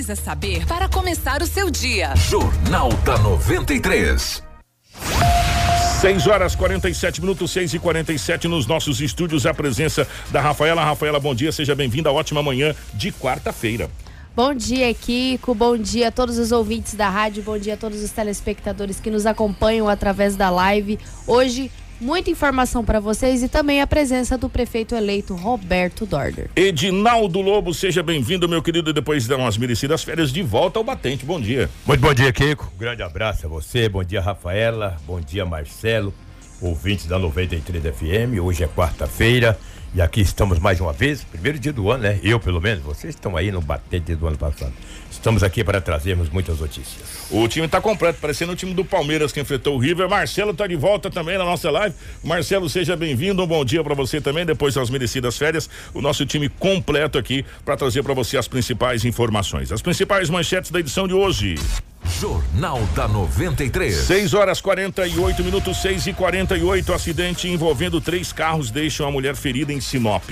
precisa saber para começar o seu dia. Jornal da 93. 6 horas 47 minutos, 6 e 47 nos nossos estúdios. A presença da Rafaela. Rafaela, bom dia, seja bem-vinda. Ótima manhã de quarta-feira. Bom dia, Kiko. Bom dia a todos os ouvintes da rádio. Bom dia a todos os telespectadores que nos acompanham através da live. Hoje, muita informação para vocês e também a presença do prefeito eleito Roberto Dorder. Edinaldo Lobo, seja bem-vindo, meu querido, depois de umas merecidas férias de volta ao batente. Bom dia. Muito bom dia, Kiko. grande abraço a você. Bom dia, Rafaela. Bom dia, Marcelo. Ouvintes da 93 FM. Hoje é quarta-feira. E aqui estamos mais uma vez, primeiro dia do ano, né? Eu, pelo menos, vocês estão aí no batente do ano passado. Estamos aqui para trazermos muitas notícias. O time está completo, parecendo o time do Palmeiras que enfrentou o River. Marcelo está de volta também na nossa live. Marcelo, seja bem-vindo. Um bom dia para você também, depois das merecidas férias. O nosso time completo aqui para trazer para você as principais informações. As principais manchetes da edição de hoje. Jornal da 93. 6 horas 48 minutos, 6 e 48 Acidente envolvendo três carros deixa uma mulher ferida em Sinop.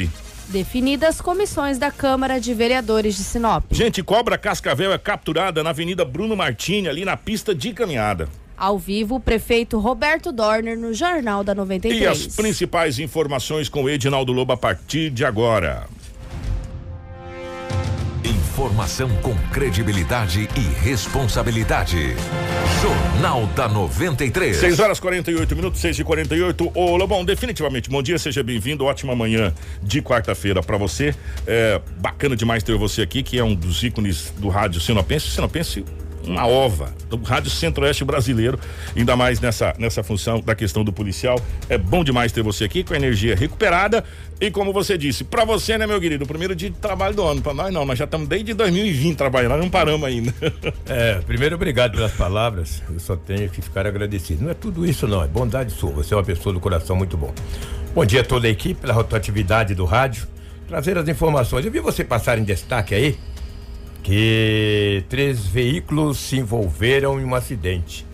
Definidas comissões da Câmara de Vereadores de Sinop. Gente, cobra cascavel é capturada na Avenida Bruno Martini, ali na pista de caminhada. Ao vivo, o prefeito Roberto Dorner no Jornal da 93. E as principais informações com Edinaldo Lobo a partir de agora. Informação com credibilidade e responsabilidade. Jornal da 93. 6 horas 48 minutos, 6 e 48 Ô, Lobão, definitivamente, bom dia, seja bem-vindo. Ótima manhã de quarta-feira para você. É bacana demais ter você aqui, que é um dos ícones do rádio Sinopense. Sinopense uma ova do Rádio Centro-Oeste brasileiro, ainda mais nessa, nessa função da questão do policial. É bom demais ter você aqui com a energia recuperada e como você disse, para você, né, meu querido, o primeiro dia de trabalho do ano, para nós não, nós já estamos desde 2020 trabalhando, não paramos ainda. É, primeiro obrigado pelas palavras, eu só tenho que ficar agradecido. Não é tudo isso não, é bondade sua, você é uma pessoa do coração muito bom. Bom dia a toda a equipe, pela rotatividade do rádio, trazer as informações. Eu vi você passar em destaque aí, que três veículos se envolveram em um acidente.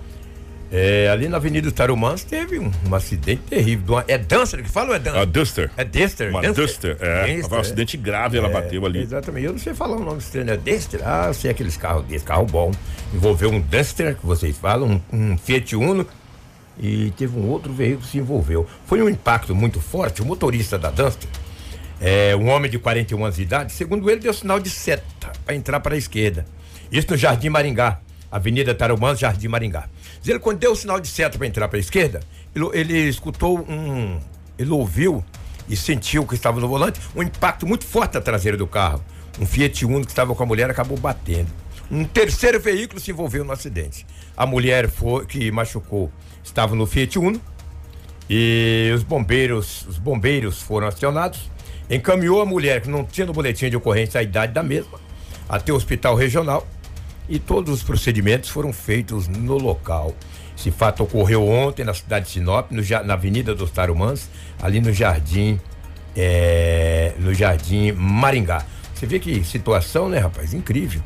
É, ali na Avenida Tarumãs teve um, um acidente terrível. Uma, é Duster que fala ou é Duster? A Duster. É Duster. Uma Duster, Duster é. Duster, um acidente grave, ela é, bateu ali. Exatamente. Eu não sei falar o nome desse trem, é Duster? Ah, sei aqueles carros desse, carro bom. Envolveu um Duster, que vocês falam, um, um Fiat Uno, e teve um outro veículo que se envolveu. Foi um impacto muito forte. O motorista da Duster é, um homem de 41 anos de idade, segundo ele, deu sinal de seta para entrar para a esquerda. Isso no Jardim Maringá, Avenida Tarumãs, Jardim Maringá. Diz ele, quando deu o sinal de seta para entrar para a esquerda, ele, ele escutou um. Ele ouviu e sentiu que estava no volante um impacto muito forte na traseira do carro. Um Fiat Uno que estava com a mulher acabou batendo. Um terceiro veículo se envolveu no acidente. A mulher foi, que machucou estava no Fiat Uno e os bombeiros, os bombeiros foram acionados encaminhou a mulher, que não tinha no boletim de ocorrência a idade da mesma, até o hospital regional e todos os procedimentos foram feitos no local. Esse fato ocorreu ontem na cidade de Sinop, no, na Avenida dos Tarumãs, ali no Jardim, é, no Jardim Maringá. Você vê que situação, né, rapaz? Incrível.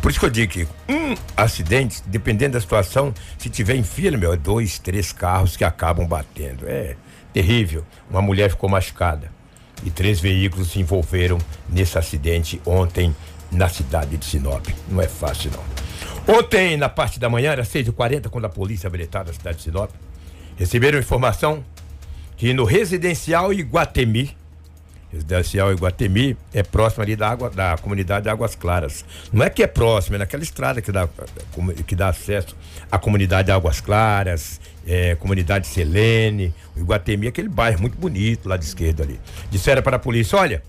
Por isso que eu digo que um acidente, dependendo da situação, se tiver em fila, meu, é dois, três carros que acabam batendo. É terrível. Uma mulher ficou machucada e três veículos se envolveram nesse acidente ontem na cidade de Sinop. Não é fácil, não. Ontem, na parte da manhã, era 6h40, quando a polícia habilitada da cidade de Sinop, receberam informação que no residencial Iguatemi, residencial Iguatemi é próximo ali da água da comunidade de Águas Claras. Não é que é próximo, é naquela estrada que dá, que dá acesso à comunidade de Águas Claras, é, comunidade Selene, Iguatemi, aquele bairro muito bonito lá de esquerda ali. Disseram para a polícia, olha,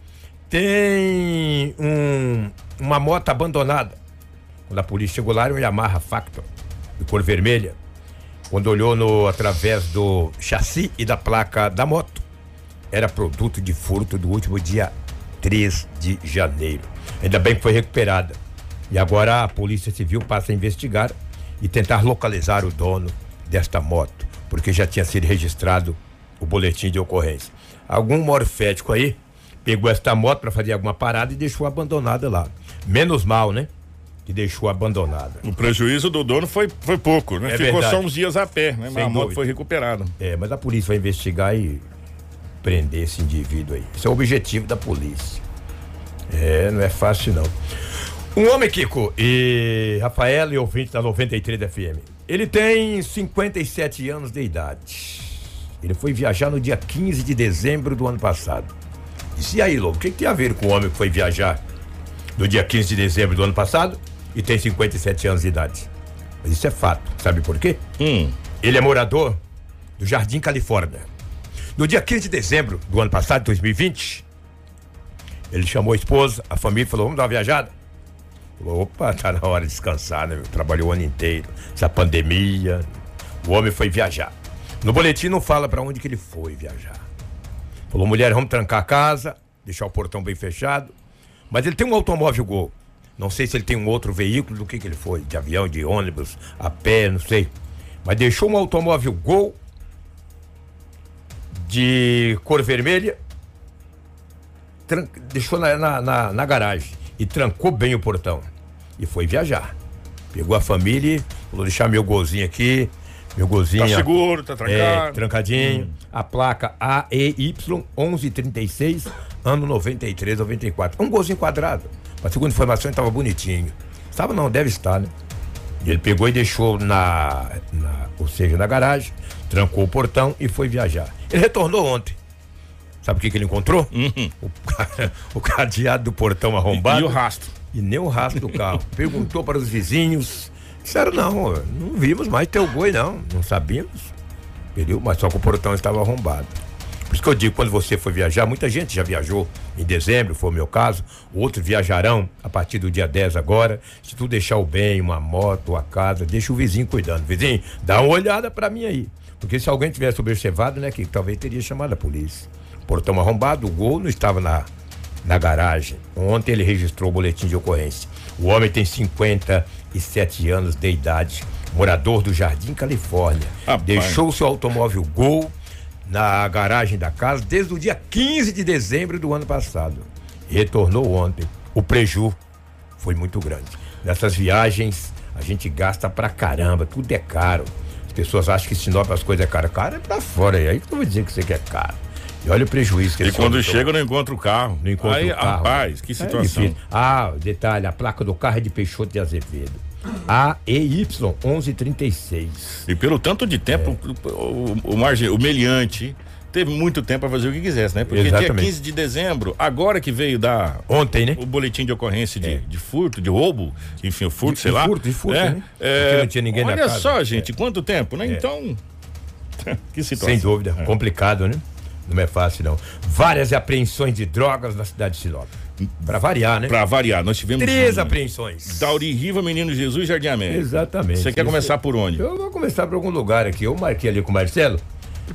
tem um, uma moto abandonada. Quando a polícia chegou lá, era um Yamaha Factor, de cor vermelha. Quando olhou no, através do chassi e da placa da moto, era produto de furto do último dia 3 de janeiro. Ainda bem que foi recuperada. E agora a Polícia Civil passa a investigar e tentar localizar o dono desta moto, porque já tinha sido registrado o boletim de ocorrência. Algum morfético aí pegou esta moto para fazer alguma parada e deixou abandonada lá. Menos mal, né? Que deixou abandonada. O prejuízo do dono foi, foi pouco, né? É Ficou verdade. só uns dias a pé, né? Mas a moto foi recuperada. É, mas a polícia vai investigar e prender esse indivíduo aí. Esse é o objetivo da polícia. É, não é fácil não. Um homem, Kiko, e Rafael e ouvinte da 93 FM. Ele tem 57 anos de idade. Ele foi viajar no dia 15 de dezembro do ano passado. E aí, Lobo, o que, que tem a ver com o homem que foi viajar no dia 15 de dezembro do ano passado e tem 57 anos de idade? Mas isso é fato. Sabe por quê? Hum. Ele é morador do Jardim Califórnia. No dia 15 de dezembro do ano passado, 2020, ele chamou a esposa, a família e falou: vamos dar uma viajada? Opa, tá na hora de descansar, né? Trabalhou o ano inteiro, essa pandemia. O homem foi viajar. No boletim não fala para onde que ele foi viajar. Falou, mulher, vamos trancar a casa, deixar o portão bem fechado. Mas ele tem um automóvel Gol. Não sei se ele tem um outro veículo, do que que ele foi, de avião, de ônibus, a pé, não sei. Mas deixou um automóvel Gol de cor vermelha, deixou na, na, na- na garagem e trancou bem o portão. E foi viajar. Pegou a família, e falou: deixar meu golzinho aqui, meu golzinho. Tá seguro, tá trancado. é, trancadinho. A placa AEY 1136, ano 93, 94. Um golzinho quadrado. Mas segundo informação, estava bonitinho. Estava não, deve estar, né? E ele pegou e deixou na, na- ou seja, na garagem, trancou o portão e foi viajar. Ele retornou ontem. Sabe o que, que ele encontrou? O, ca- o cadeado do portão E, arrombado. e o rastro. E nem o rastro do carro. Perguntou para os vizinhos. Disseram, não, não vimos mais teu boi, não. Não sabíamos. Entendeu? Mas só que o portão estava arrombado. Por isso que eu digo, quando você for viajar, muita gente já viajou em dezembro, foi o meu caso. Outros viajarão a partir do dia 10 agora. Se tu deixar o bem, uma moto, a casa, deixa o vizinho cuidando. Vizinho, dá uma olhada para mim aí. Porque se alguém tivesse observado, né, que talvez teria chamado a polícia. Portão arrombado, o gol não estava na, na garagem. Ontem ele registrou o boletim de ocorrência. O homem tem 57 anos de idade, morador do Jardim Califórnia. Rapaz. Deixou seu automóvel Gol na garagem da casa desde o dia 15 de dezembro do ano passado. Retornou ontem. O preju foi muito grande. Nessas viagens a gente gasta pra caramba, tudo é caro. As pessoas acham que Sinop as coisas é caro. Caro é pra fora, aí que eu vou dizer que você quer caro. E olha o prejuízo que E quando chega, não encontra o carro. não encontra Aí, o carro. rapaz, que É situação. difícil. ah, detalhe, a placa do carro é de Peixoto de Azevedo. AEY 1136. E pelo tanto de tempo, o, o, o, marge- o meliante teve muito tempo para fazer o que quisesse, né? Porque dia Exatamente. 15 de dezembro, agora que veio dar Ontem, né? o boletim de ocorrência de, de furto, de roubo, enfim, o furto, De- sei de lá. furto, de furto, é, né? é, Porque não tinha ninguém na olha casa. só, gente, quanto tempo, né? É. Então, que situação. Sem dúvida. É. Complicado, né? Não é fácil, não. Várias apreensões de drogas na cidade de Sinop. Pra variar, né? Pra variar, nós tivemos Três um- apreensões. Dauri Riva, Menino Jesus e Jardim América. Exatamente. Você quer Isso- começar por onde? Eu vou começar por algum lugar aqui. Eu marquei ali com o Marcelo.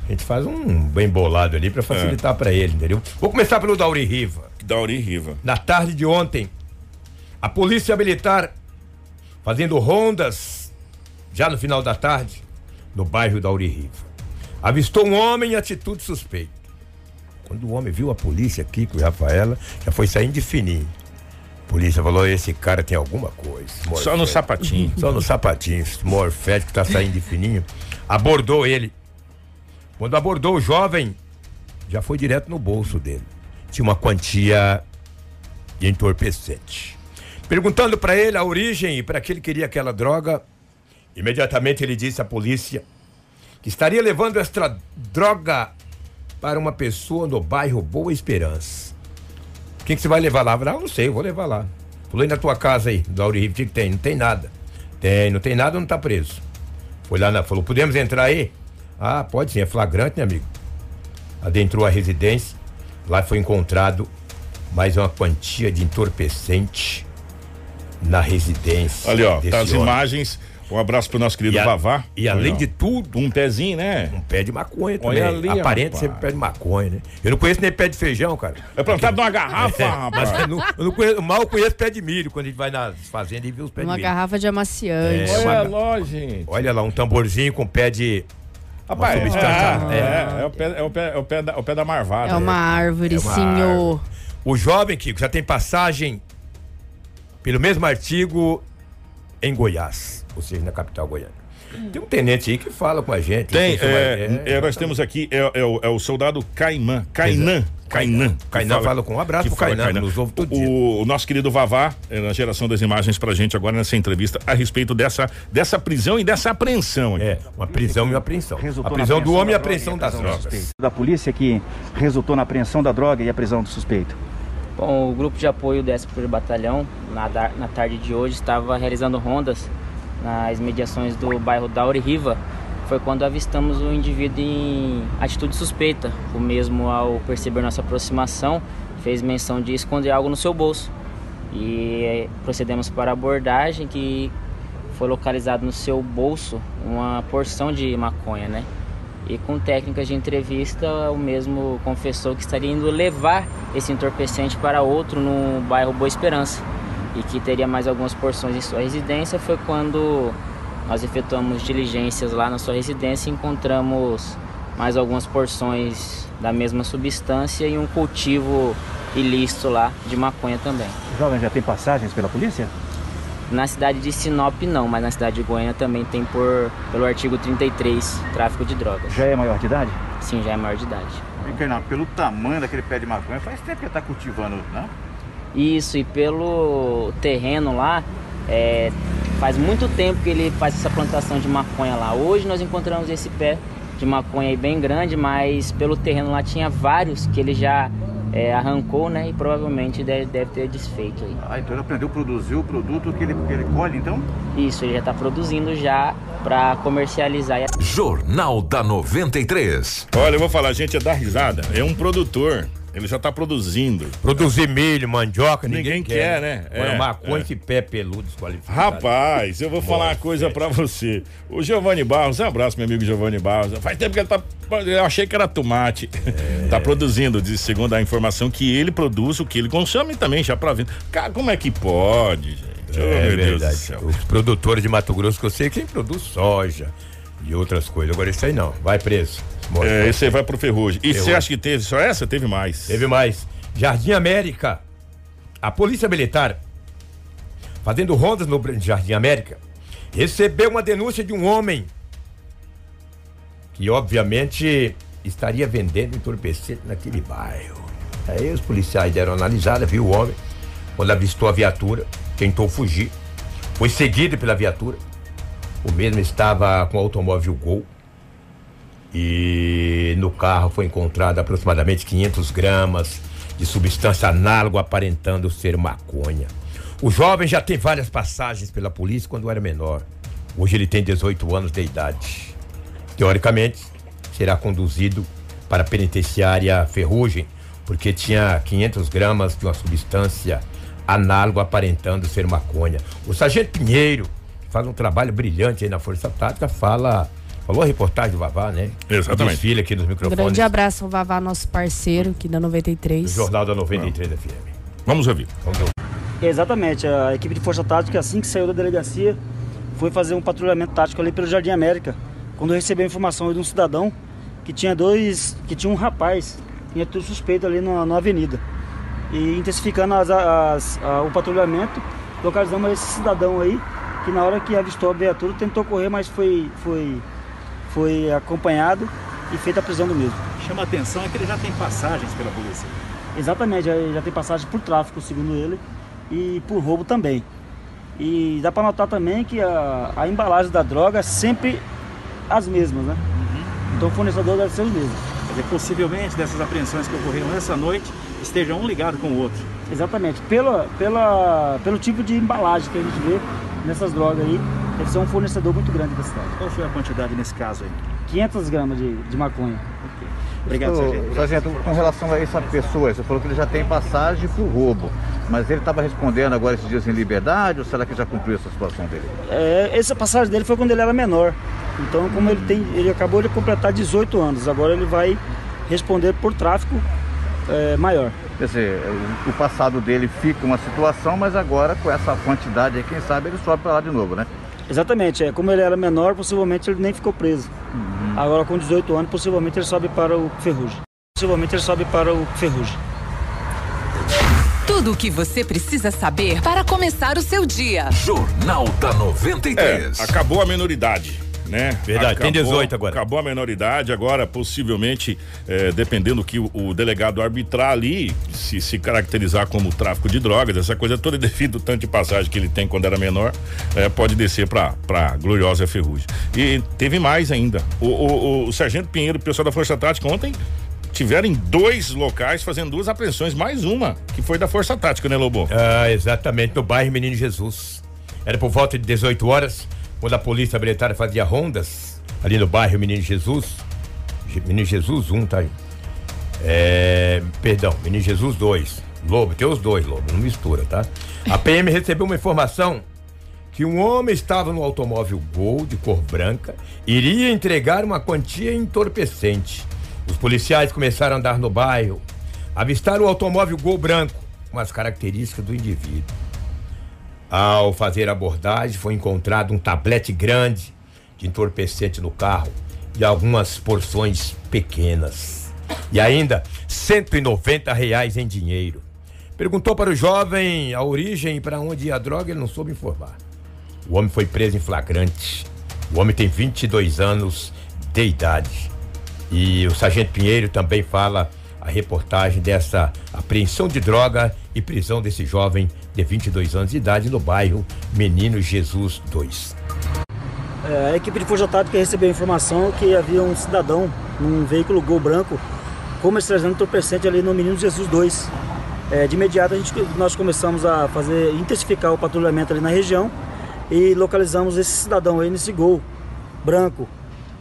A gente faz um bem bolado ali pra facilitar É. pra ele, entendeu? Vou começar pelo Dauri Riva. Dauri Riva. Na tarde de ontem, a polícia militar fazendo rondas já no final da tarde no bairro da Riva. Avistou um homem em atitude suspeita. Quando o homem viu a polícia aqui com o Rafaela, já foi saindo de fininho. A polícia falou: esse cara tem alguma coisa. Só no sapatinho. Só no sapatinho, esse morfético tá saindo de fininho. Abordou ele. Quando abordou o jovem, já foi direto no bolso dele. Tinha uma quantia de entorpecente. Perguntando para ele a origem e para que ele queria aquela droga, imediatamente ele disse à polícia que estaria levando esta droga para uma pessoa no bairro Boa Esperança. Quem que você vai levar lá? Ah, não sei, eu vou levar lá. Aí na tua casa aí, do Auri o que que tem? Não tem nada. Tem, não tem nada, não tá preso. Foi lá, na, falou, podemos entrar aí? Ah, pode sim, é flagrante, né, amigo? Adentrou a residência, lá foi encontrado mais uma quantia de entorpecente na residência. Ali, ó, tá as homem. imagens. Um abraço pro nosso querido E, a- Vavá. e além Olha, de tudo, Um pezinho, né? um pé de maconha Olha também. ali, Aparente rapaz. sempre pé de maconha, né? Eu não conheço nem pé de feijão, cara. É plantado numa garrafa, Mas rapaz. eu, não, eu não conheço, mal conheço pé de milho quando a gente vai nas fazendas e vê os pés Uma de milho. garrafa de amaciante. É, Olha uma- lá, gente. Olha lá, um tamborzinho com pé de. Rapaz, uma é, substância- é, é o pé, é o pé, é o pé, da, o pé da marvada. É uma árvore, É uma senhor. O jovem, Kiko, já tem passagem pelo mesmo artigo em Goiás, ou seja, na capital goiana. Tem um tenente aí que fala com a gente. Tem, é, é, nós temos aqui, é, é o, é o soldado Caimã, Cainan. Cainan. Cainan fala com um abraço pro fala Cainan, nos ouve todo o, dia. o nosso querido Vavá, é, na geração das imagens pra gente agora nessa entrevista a respeito dessa, dessa prisão e dessa apreensão. aqui. É, uma prisão e uma apreensão. Resultou A prisão do homem e a apreensão das a prisão do drogas. suspeito. Da polícia que resultou na apreensão da droga e a prisão do suspeito. Bom, o grupo de apoio do 11º Batalhão, na, na tarde de hoje, estava realizando rondas nas mediações do bairro Dauri Riva. Foi quando avistamos o indivíduo em atitude suspeita. O mesmo, ao perceber nossa aproximação, fez menção de esconder algo no seu bolso. E eh, procedemos para a abordagem, que foi localizado no seu bolso uma porção de maconha, né? E com técnicas de entrevista, o mesmo confessou que estaria indo levar esse entorpecente para outro no bairro Boa Esperança e que teria mais algumas porções em sua residência. Foi quando nós efetuamos diligências lá na sua residência e encontramos mais algumas porções da mesma substância e um cultivo ilícito lá de maconha também. O jovem já tem passagens pela polícia? Na cidade de Sinop não, mas na cidade de Goiânia também tem por pelo artigo 33, tráfico de drogas. Já é maior de idade? Sim, já é maior de idade. Fernando, pelo tamanho daquele pé de maconha, faz tempo que ele tá cultivando, né? Isso, e pelo terreno lá, é, faz muito tempo que ele faz essa plantação de maconha lá. Hoje nós encontramos esse pé de maconha aí bem grande, mas pelo terreno lá tinha vários que ele já é, arrancou, né? E provavelmente deve, deve ter desfeito aí. Ah, então ele aprendeu a produzir o produto que ele, que ele colhe, então? Isso, ele já está produzindo já para comercializar. E Jornal da 93. Olha, eu vou falar, gente, é dar risada. É um produtor. Ele já tá produzindo. Produzir milho, mandioca, ninguém, Ninguém quer, né? Agora, É, maconha, é. esse pé peludo desqualificado. Rapaz, eu vou falar uma coisa pra você. O Giovanni Barros, um abraço, meu amigo Giovanni Barros. Faz tempo que ele tá. Eu achei que era tomate. Tá produzindo, diz, segundo a informação, que ele produz o que ele consome também, já pra venda. Cara, como é que pode, gente? Oh, É meu Deus do verdade. céu. Os produtores de Mato Grosso que eu sei quem produz soja e outras coisas. Agora isso aí não, vai preso. Morre. É, aí vai pro Ferrugem. E você acha que teve só essa? Teve mais. Teve mais. Jardim América. A Polícia Militar, fazendo rondas no Jardim América, recebeu uma denúncia de um homem que, obviamente, estaria vendendo entorpecente naquele bairro. Aí os policiais deram analisada, viu o homem, quando avistou a viatura, tentou fugir, foi seguido pela viatura. O mesmo estava com o automóvel Gol, e no carro foi encontrado aproximadamente 500 gramas de substância análoga aparentando ser maconha. O jovem já tem várias passagens pela polícia quando era menor. Hoje ele tem 18 anos de idade. Teoricamente, será conduzido para a penitenciária Ferrugem, porque tinha 500 gramas de uma substância análoga aparentando ser maconha. O sargento Pinheiro, que faz um trabalho brilhante aí na Força Tática, fala. Falou a reportagem do Vavá, né? Exatamente. Desfile aqui nos Um microfones. grande abraço ao Vavá, nosso parceiro aqui da do 93. Jornal da 93 FM. Vamos ouvir. Vamos ouvir. Exatamente, a equipe de Força Tática, assim que saiu da delegacia, foi fazer um patrulhamento tático ali pelo Jardim América, quando recebeu a informação de um cidadão que tinha dois, que tinha um rapaz em atitude suspeita ali na, na avenida. E intensificando as- as- a- o patrulhamento, localizamos esse cidadão aí, que na hora que avistou a viatura tentou correr, mas foi, foi, foi acompanhado e feita a prisão do mesmo. Chama a atenção é que ele já tem passagens pela polícia. Exatamente, já, já tem passagem por tráfico, segundo ele, e por roubo também. E dá para notar também que a, a embalagem da droga é sempre as mesmas, né? Então o fornecedor deve ser o mesmo. Quer dizer, possivelmente dessas apreensões que ocorreram essa noite estejam um ligado com o outro. Exatamente, pela, pela, pelo tipo de embalagem que a gente vê nessas drogas aí, deve ser um fornecedor muito grande da cidade. Qual foi a quantidade nesse caso aí? 500 gramas de, de maconha. Obrigado, Ô, sargento. Sargento, com relação a essa pessoa, você falou que ele já tem passagem por roubo. Mas ele estava respondendo agora esses dias em liberdade ou será que já cumpriu essa situação dele? É, essa passagem dele foi quando ele era menor. Então, como ele tem, ele acabou de completar 18 anos, agora ele vai responder por tráfico é, maior. Quer dizer, o- o passado dele fica uma situação, mas agora com essa quantidade aí, quem sabe ele sobe para lá de novo, né? Exatamente, é, como ele era menor, possivelmente ele nem ficou preso. Agora com 18 anos, possivelmente ele sobe para o Ferrugem. Possivelmente ele sobe para o Ferrugem. Tudo o que você precisa saber para começar o seu dia. Jornal da É, 93. acabou a menoridade. Né? Verdade, tem 18 agora. Acabou a menoridade, agora possivelmente, eh, dependendo que o, o delegado arbitrar ali, se se caracterizar como tráfico de drogas, essa coisa toda devido ao tanto de passagem que ele tem quando era menor, eh, pode descer pra, pra gloriosa ferrugem. E teve mais ainda. O, o, o, o Sargento Pinheiro, o pessoal da Força Tática ontem tiveram em dois locais fazendo duas apreensões, mais uma, que foi da Força Tática, né, Lobo? Ah, exatamente, no bairro Menino Jesus. Era por volta de 18 horas, quando a polícia militar fazia rondas ali no bairro Menino Jesus. Menino Jesus 1, tá aí. É, perdão, Menino Jesus 2. Lobo, tem os dois, Lobo, não mistura, tá? A PM recebeu uma informação que um homem estava no automóvel Gol de cor branca, iria entregar uma quantia entorpecente. Os policiais começaram a andar no bairro, avistaram o automóvel Gol branco com as características do indivíduo. Ao fazer a abordagem, foi encontrado um tablete grande de entorpecente no carro e algumas porções pequenas. E ainda 190 reais em dinheiro. Perguntou para o jovem a origem e para onde ia a droga, ele não soube informar. O homem foi preso em flagrante. O homem tem 22 anos de idade. E o Sargento Pinheiro também fala a reportagem dessa apreensão de droga e prisão desse jovem de 22 anos de idade no bairro Menino Jesus 2. É, a equipe de Força Tática recebeu a informação que havia um cidadão num veículo Gol branco comercializando entorpecente ali no Menino Jesus 2. É, de imediato a gente, nós começamos a fazer intensificar o patrulhamento ali na região e localizamos esse cidadão aí nesse Gol branco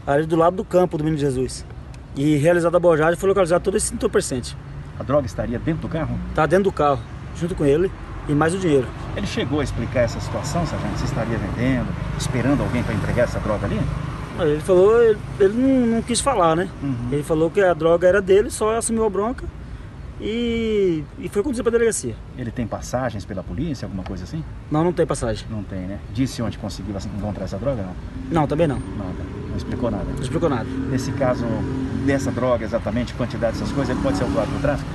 ali do lado do campo do Menino Jesus. E realizada a abordagem foi localizado todo esse entorpecente. A droga estaria dentro do carro? Tá dentro do carro, junto com ele e mais o dinheiro. Ele chegou a explicar essa situação, sargento? Você estaria vendendo, esperando alguém para entregar essa droga ali? Ele falou, ele, ele não, não quis falar, né? Ele falou que a droga era dele, só assumiu a bronca e, e foi conduzido para delegacia. Ele tem passagens pela polícia, alguma coisa assim? Não, não tem passagem. Não tem, né? Disse onde conseguiu encontrar essa droga? Não. Não, também não. Nada. Não explicou nada. Não explicou nada. Nesse caso, dessa droga exatamente, quantidade dessas coisas, ele pode ser autuado por tráfico?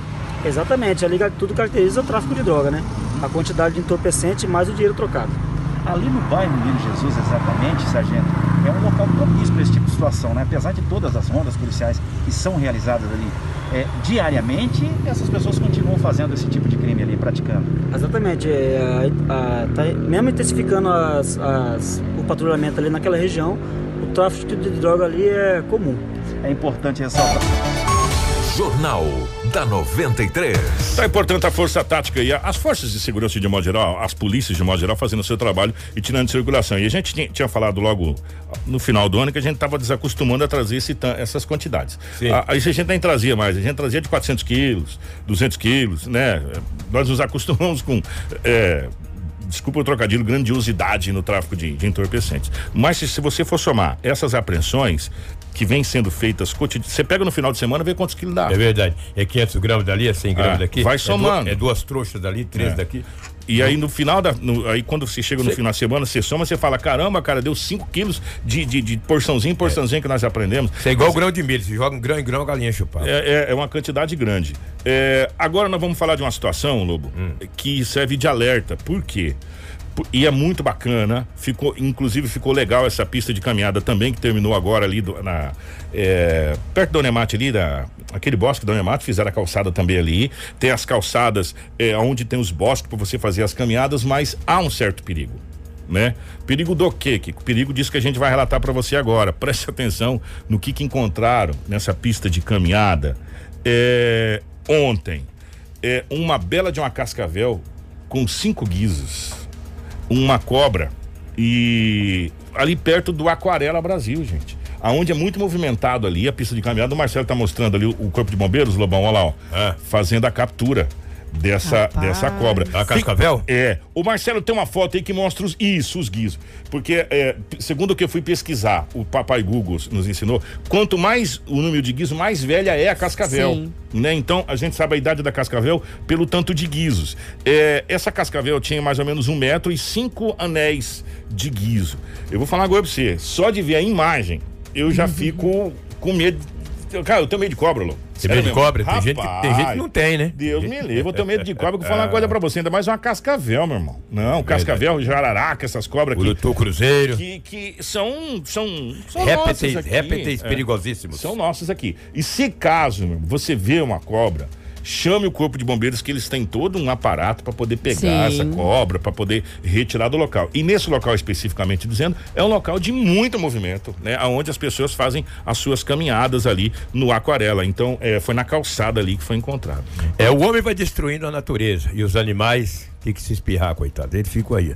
Exatamente, ali tudo caracteriza o tráfico de droga, né? A quantidade de entorpecente mais o dinheiro trocado. Ali no bairro Menino Jesus, exatamente, sargento, é um local propício para esse tipo de situação, né? Apesar de todas as rondas policiais que são realizadas ali é, diariamente, essas pessoas continuam fazendo esse tipo de crime ali, praticando. Exatamente, é, a- a- tá mesmo intensificando as- as- o patrulhamento ali naquela região, o tráfico de droga ali é comum. É importante ressaltar. Jornal da 93. Tá importante a força tática e a- as forças de segurança de modo geral, as polícias de modo geral fazendo o seu trabalho e tirando de circulação. E a gente tinha, tinha falado logo no final do ano que a gente estava desacostumando a trazer esse essas quantidades. Sim. A, aí a gente nem trazia mais, a gente trazia de 400 quilos, 200 quilos, né? Nós nos acostumamos com é, desculpa o trocadilho, grandiosidade no tráfico de, de entorpecentes. Mas se, se você for somar essas apreensões que vêm sendo feitas cotidianas, você pega no final de semana e vê quantos quilos dá. É verdade. É 500 gramas dali, é 100 gramas Ah, daqui. vai É somando. É duas, trouxas dali, três É. daqui. E aí no final da. no- aí quando você chega no Cê- final da semana, você soma, você fala: caramba, cara, deu 5 quilos de, de, de porçãozinho, porçãozinho que nós aprendemos. Isso é igual grão de milho. Você joga um grão em grão, a galinha chupada. É, é- é uma quantidade grande. É, agora nós vamos falar de uma situação, Lobo, que serve de alerta. Por quê? E é muito bacana, ficou, inclusive ficou legal essa pista de caminhada também, que terminou agora ali do- na, é, perto da Unemate ali, da, aquele bosque da Unemate, fizeram a calçada também ali. Tem as calçadas é, onde tem os bosques para você fazer as caminhadas, mas há um certo perigo né? Perigo do quê, Kiko? Perigo disso que a gente vai relatar para você agora. Preste atenção no que, que encontraram nessa pista de caminhada. É, ontem, é, uma bela de uma cascavel com cinco guizos, uma cobra e ali perto do Aquarela Brasil, gente. Aonde é muito movimentado ali a pista de caminhada. O Marcelo tá mostrando ali o, o corpo de bombeiros, Lobão, olha lá, ó, É. fazendo a captura dessa, Rapaz. dessa cobra. A cascavel? É. O Marcelo tem uma foto aí que mostra os, isso, os guizos. Porque, é, segundo o que eu fui pesquisar, o papai Google nos ensinou, quanto mais o número de guizos, mais velha é a cascavel. Sim. Né? Então, a gente sabe a idade da cascavel pelo tanto de guizos. É, essa cascavel tinha mais ou menos um metro e cinco anéis de guizo. Eu vou falar agora pra você, só de ver a imagem, eu já fico com medo Cara, eu tenho medo de cobra, Lô. Tem medo de cobra? Tem gente, que- tem gente que não tem, né? Deus me livre, eu tenho medo de cobra. Eu vou falar uma coisa pra você, ainda mais uma cascavel, meu irmão. Não, cascavel, jararaca, essas cobras aqui. Urutu Cruzeiro. Que, que são, são, são Répteis- nossas aqui. répteis É. perigosíssimos. São nossos aqui. E se caso meu, você vê uma cobra, chame o corpo de bombeiros que eles têm todo um aparato para poder pegar Sim. essa cobra, para poder retirar do local. E nesse local especificamente dizendo, é um local de muito movimento, né? Aonde as pessoas fazem as suas caminhadas ali no aquarela. Então, é, foi na calçada ali que foi encontrado. É, o homem vai destruindo a natureza e os animais tem que se espirrar, coitado. Ele fica aí.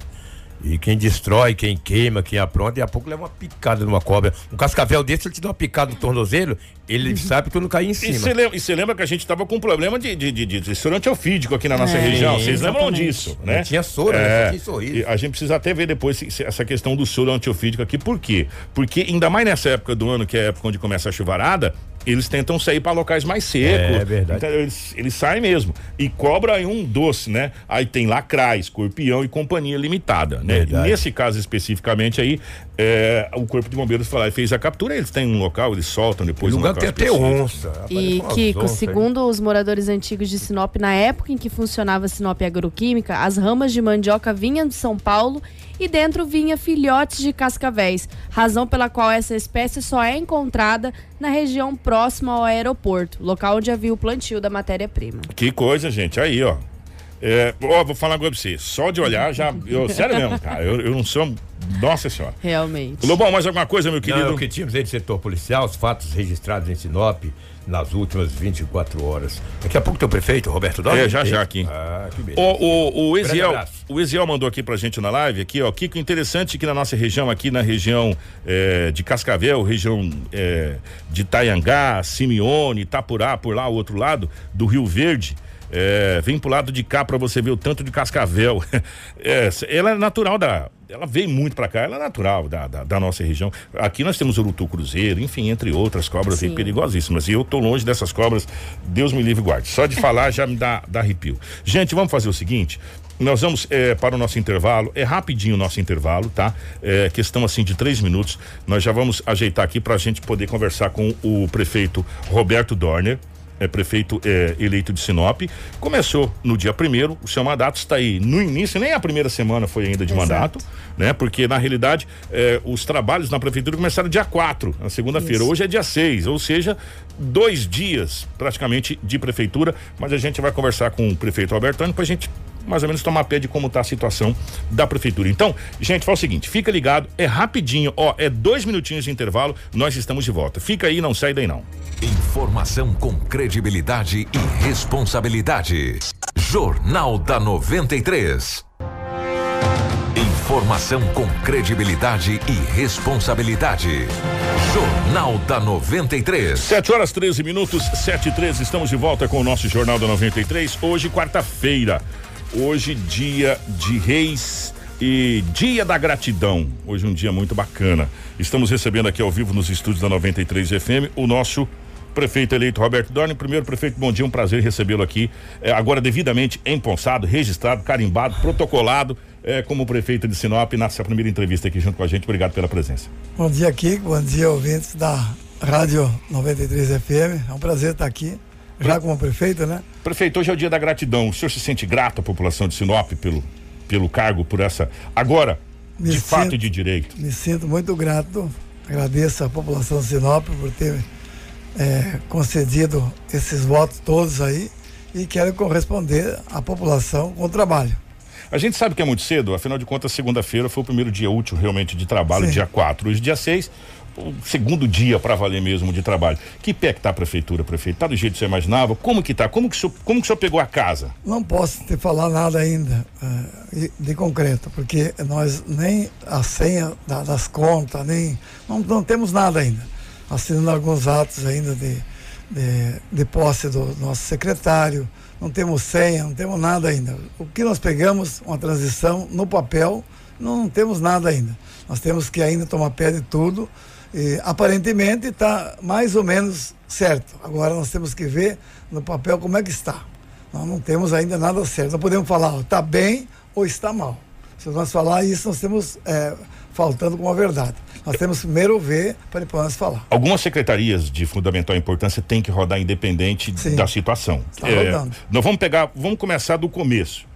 E quem destrói, quem queima, quem apronta, e a pouco leva uma picada numa cobra. Um cascavel desse, ele te dá uma picada no tornozelo, ele sabe que tu não cai em cima. e você lembra que a gente estava com um problema de, de, de, de, sorantiofídico aqui na nossa É, região? Vocês lembram disso, né? Não tinha soro, né? é, tinha sorriso. A gente precisa até ver depois se- se essa questão do soro antiofídico aqui. Por quê? Porque ainda mais nessa época do ano, que é a época onde começa a chuvarada, eles tentam sair para locais mais secos. É verdade. Então, eles, eles saem mesmo. E cobra aí um doce, né? Aí tem lacraia, escorpião e companhia limitada, né? Verdade. Nesse caso especificamente aí, é, o corpo de bombeiros foi lá e fez a captura. Eles têm um local, eles soltam depois O um lugar local tem até onça. E, umas Kiko, onças aí. segundo os moradores antigos de Sinop, na época em que funcionava Sinop Agroquímica, as ramas de mandioca vinham de São Paulo e dentro vinha filhotes de cascavéis, razão pela qual essa espécie só é encontrada na região próxima ao aeroporto, local onde havia o plantio da matéria-prima. Que coisa, gente. Aí, ó. É, ó, vou falar uma coisa pra você. Só de olhar já. Eu, sério mesmo, cara. Eu, eu não sou. Nossa senhora. Realmente. Lobão, mais alguma coisa, meu Não, querido? é o que tínhamos aí de setor policial, os fatos registrados em Sinop nas últimas 24 horas. Daqui a pouco tem o prefeito, Roberto Dória. É, já, já aqui. Ah, que beleza. O, o, o, Eziel, abraço. o Eziel mandou aqui pra gente na live, aqui, ó. Kiko, interessante que na nossa região, aqui na região eh, de Cascavel, região eh, de Taiangá, Simeone, Itapurá, por lá, o outro lado, do Rio Verde. Eh, vem pro lado de cá pra você ver o tanto de cascavel. É, ela é natural da. Ela veio muito pra cá, ela é natural da, da, da nossa região. Aqui nós temos urutu cruzeiro, enfim, entre outras cobras aí Sim. perigosíssimas. E eu tô longe dessas cobras, Deus me livre e guarde. Só de falar já me dá, dá arrepio. Gente, vamos fazer o seguinte. Nós vamos eh, para o nosso intervalo. É rapidinho o nosso intervalo, tá? É questão assim de três minutos. Nós já vamos ajeitar aqui para a gente poder conversar com o prefeito Roberto Dorner. É prefeito é, eleito de Sinop. Começou no dia primeiro, o seu mandato está aí no início, nem a primeira semana foi ainda de Exato. mandato, né? Porque na realidade é, os trabalhos na prefeitura começaram dia 4, na segunda-feira. Hoje é dia 6, ou seja, dois dias praticamente de prefeitura. Mas a gente vai conversar com o prefeito Albertano para a gente mais ou menos tomar pé de como está a situação da prefeitura. Então, gente, faz o seguinte, fica ligado, é rapidinho, ó, é dois minutinhos de intervalo, nós estamos de volta. Fica aí, não sai daí não. Informação com credibilidade e responsabilidade. Jornal da 93. Informação com credibilidade e responsabilidade. Jornal da 93. 7 horas 13 minutos, 7 e 13, estamos de volta com o nosso Jornal da 93. Hoje, quarta-feira. Hoje, dia de reis e dia da gratidão. Hoje, um dia muito bacana. Estamos recebendo aqui ao vivo nos estúdios da 93 FM o nosso prefeito eleito Roberto Dorne. Primeiro, prefeito, bom dia, um prazer recebê-lo aqui. É, agora, devidamente emponsado, registrado, carimbado, protocolado. É, como prefeito de Sinop, nessa primeira entrevista aqui junto com a gente. Obrigado pela presença. Bom dia, Kiko. Bom dia, ouvintes da Rádio 93 FM. É um prazer estar aqui, já como prefeito, né? Prefeito, hoje é o dia da gratidão. O senhor se sente grato à população de Sinop pelo, pelo cargo, por essa. Agora, Me de fato sinto- e de direito. Me sinto muito grato. Agradeço à população de Sinop por ter eh, concedido esses votos todos aí e quero corresponder à população com o trabalho. A gente sabe que é muito cedo, afinal de contas, segunda-feira foi o primeiro dia útil realmente de trabalho, Sim. dia 4. Hoje, dia 6, o segundo dia para valer mesmo de trabalho. Que pé que tá a prefeitura, prefeito? Tá do jeito que você imaginava? Como que tá? Como que o senhor, como que o senhor pegou a casa? Não posso te falar nada ainda eh, de concreto, porque nós nem a senha da- das contas, nem. Não, não temos nada ainda. Assinando alguns atos ainda de, de, de posse do nosso secretário, não temos senha, não temos nada ainda. O que nós pegamos, uma transição no papel, não temos nada ainda. Nós temos que ainda tomar pé de tudo. E, aparentemente está mais ou menos certo. Agora nós temos que ver no papel como é que está. Nós não temos ainda nada certo. Não podemos falar, está bem ou está mal. Se nós falar isso, nós temos é, faltando com a verdade. Nós temos primeiro ver para depois nós falar. Algumas secretarias de fundamental importância têm que rodar independente Sim. da situação. Está rodando. Nós vamos pegar, vamos começar do começo.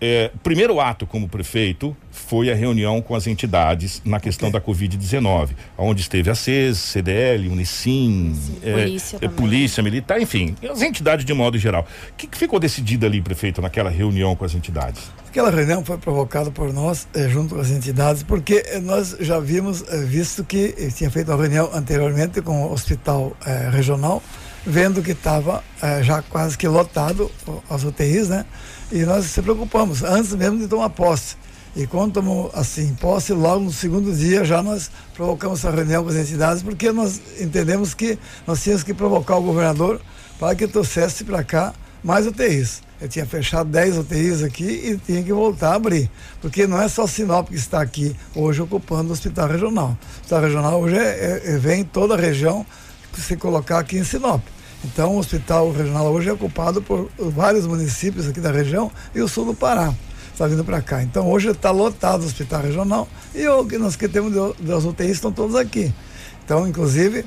É, o primeiro ato como prefeito foi a reunião com as entidades na questão da Covid-19, onde esteve a CES, CDL, Unicim, é, polícia é, polícia militar, enfim, as entidades de modo geral. O que, que ficou decidido ali, prefeito, naquela reunião com as entidades? Aquela reunião foi provocada por nós, eh, junto com as entidades, porque eh, nós já vimos, eh, visto que eh, tinha feito uma reunião anteriormente com o hospital regional, vendo que estava já quase que lotado as UTIs, né? E nós se preocupamos, antes mesmo de tomar posse. E quando tomou assim posse, logo no segundo dia já nós provocamos essa reunião com as entidades, porque nós entendemos que nós tínhamos que provocar o governador para que trouxesse para cá mais UTIs. Eu tinha fechado 10 UTIs aqui e tinha que voltar a abrir. Porque não é só Sinop que está aqui hoje ocupando o hospital regional. O hospital regional hoje é, é- é- vem em toda a região se colocar aqui em Sinop. Então o hospital regional hoje é ocupado por vários municípios aqui da região e o sul do Pará. Está vindo para cá. Então hoje está lotado o hospital regional e que nós que temos das UTIs estão todos aqui. Então, inclusive,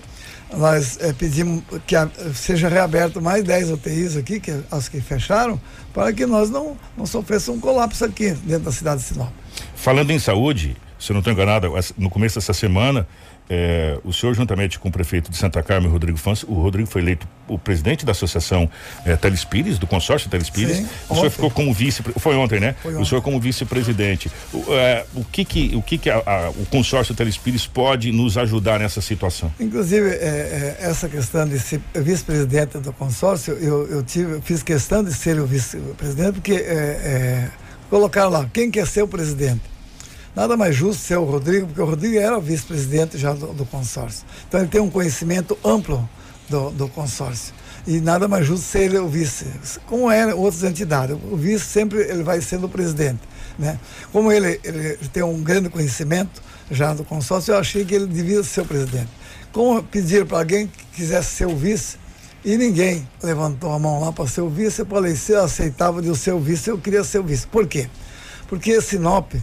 nós eh, pedimos que a- seja reaberto mais 10 UTIs aqui, que é as que fecharam, para que nós não, não um colapso aqui dentro da cidade de Sinop. Falando em saúde, se eu não estou enganado, no começo dessa semana, eh, o senhor, juntamente com o prefeito de Santa Carmen, Rodrigo Fans, o Rodrigo foi eleito o presidente da associação eh, Telespires, do consórcio Telespires. Sim, o senhor ficou como vice, foi ontem, né? Foi O ontem. senhor como vice-presidente. O, eh, o que que, o que que a- a- o consórcio Telespires pode nos ajudar nessa situação? Inclusive, eh, eh, essa questão de ser vice-presidente do consórcio, eu, eu tive, eu fiz questão de ser o vice-presidente, porque eh, eh, colocaram lá, quem quer ser o presidente? Nada mais justo ser o Rodrigo, porque o Rodrigo era vice-presidente já do, do consórcio. Então ele tem um conhecimento amplo do, do consórcio. E nada mais justo ser ele o vice. Como é outras entidades. O vice sempre ele vai sendo o presidente. Né? Como ele, ele tem um grande conhecimento já do consórcio, eu achei que ele devia ser o presidente. Como pedir para alguém que quisesse ser o vice, e ninguém levantou a mão lá para ser o vice, eu falei, se eu aceitava de ser o vice, eu queria ser o vice. Por quê? Porque Sinop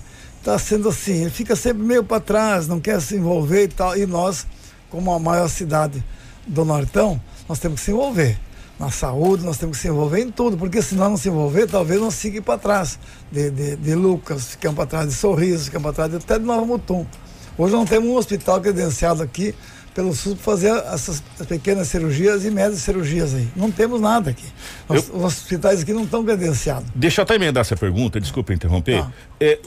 está sendo assim, ele fica sempre meio para trás, não quer se envolver e tal. E nós, como a maior cidade do Nortão, nós temos que se envolver. Na saúde, nós temos que se envolver em tudo, porque se nós não se envolver, talvez nós siga para trás de, de, de Lucas, ficamos para trás de Sorriso, ficamos para trás de, até de Nova Mutum. Hoje não temos um hospital credenciado aqui pelo SUS para fazer essas pequenas cirurgias e médias cirurgias aí. Não temos nada aqui. Nós- Os hospitais aqui não estão credenciados. Deixa eu até emendar essa pergunta, desculpa interromper. Tá. É,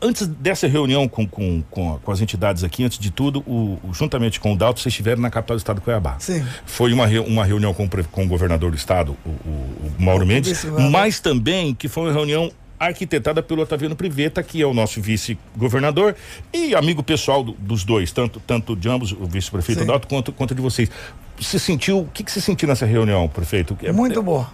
antes dessa reunião com, com, com, com as entidades aqui, antes de tudo, o, o- juntamente com o Dalto, vocês estiveram na capital do estado Cuiabá. Sim. Foi uma, uma reunião com, com o governador do estado, o, o- o Mauro Mendes, mas também que foi uma reunião arquitetada pelo Otaviano Priveta, que é o nosso vice-governador e amigo pessoal do- dos dois, tanto, tanto de ambos, o vice-prefeito. Dalto, quanto, quanto de vocês. Se sentiu, o que, que você sentiu nessa reunião, prefeito? É- Muito boa.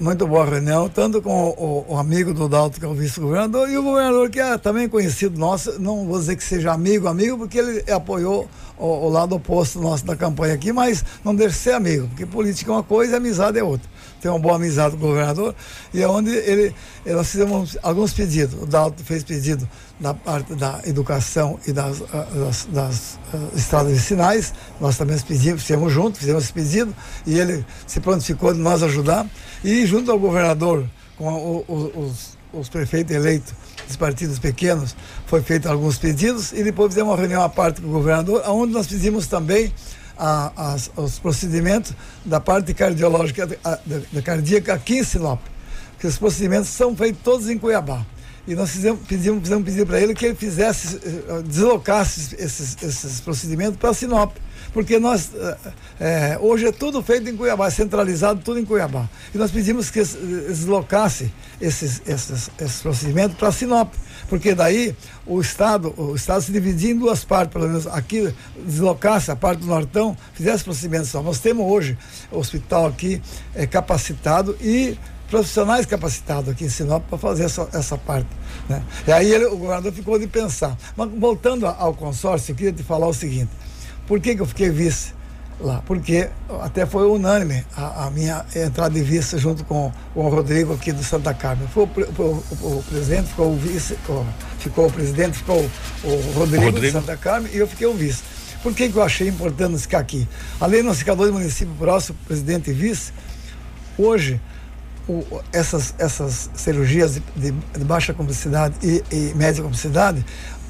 Muito boa reunião, tanto com o, o amigo do Dalto, que é o vice-governador, e o governador, que é também conhecido nosso, não vou dizer que seja amigo, amigo, porque ele apoiou o, o lado oposto nosso da campanha aqui, mas não deixa de ser amigo, porque política é uma coisa e amizade é outra. Tem uma boa amizade com o governador, e é onde ele- nós fizemos alguns pedidos. O Dalto fez pedido da parte da educação e das, ah, das, das, ah, estradas vicinais, nós também pedimos, fizemos juntos, fizemos esse pedido, e ele se prontificou de nós ajudar. E junto ao governador, com o- os, os prefeitos eleitos dos partidos pequenos, foi feito alguns pedidos e depois fizemos uma reunião à parte com o governador, onde nós pedimos também a- os procedimentos da parte cardiológica, da cardíaca aqui em Sinop, que os procedimentos são feitos todos em Cuiabá. E nós fizemos, pedimos, fizemos pedir para ele que ele fizesse, eh, deslocasse esses, esses procedimentos para Sinop. Porque nós, eh, hoje é tudo feito em Cuiabá, é centralizado tudo em Cuiabá. E nós pedimos que es- deslocasse esses, esses, esses procedimentos para Sinop. Porque daí o Estado, o Estado se dividia em duas partes, pelo menos aqui deslocasse a parte do Nortão, fizesse procedimentos só. Nós temos hoje o hospital aqui eh, capacitado e profissionais capacitados aqui em Sinop para fazer essa, essa parte. Né? E aí ele- o governador ficou de pensar. Mas voltando ao consórcio, eu queria te falar o seguinte: por que, que eu fiquei vice? lá, porque até foi unânime a, a minha entrada de vista junto com, com, o Rodrigo aqui do Santa Carmen. Foi o, o, o, o presidente, ficou o vice, ficou o presidente, ficou o, Rodrigo, Rodrigo do Santa Carmen e eu fiquei o vice. Por que, que eu achei importante ficar aqui? Além do ficar dois municípios próximos, presidente e vice, hoje o, essas, essas cirurgias de, de, de baixa complexidade e, e média complexidade,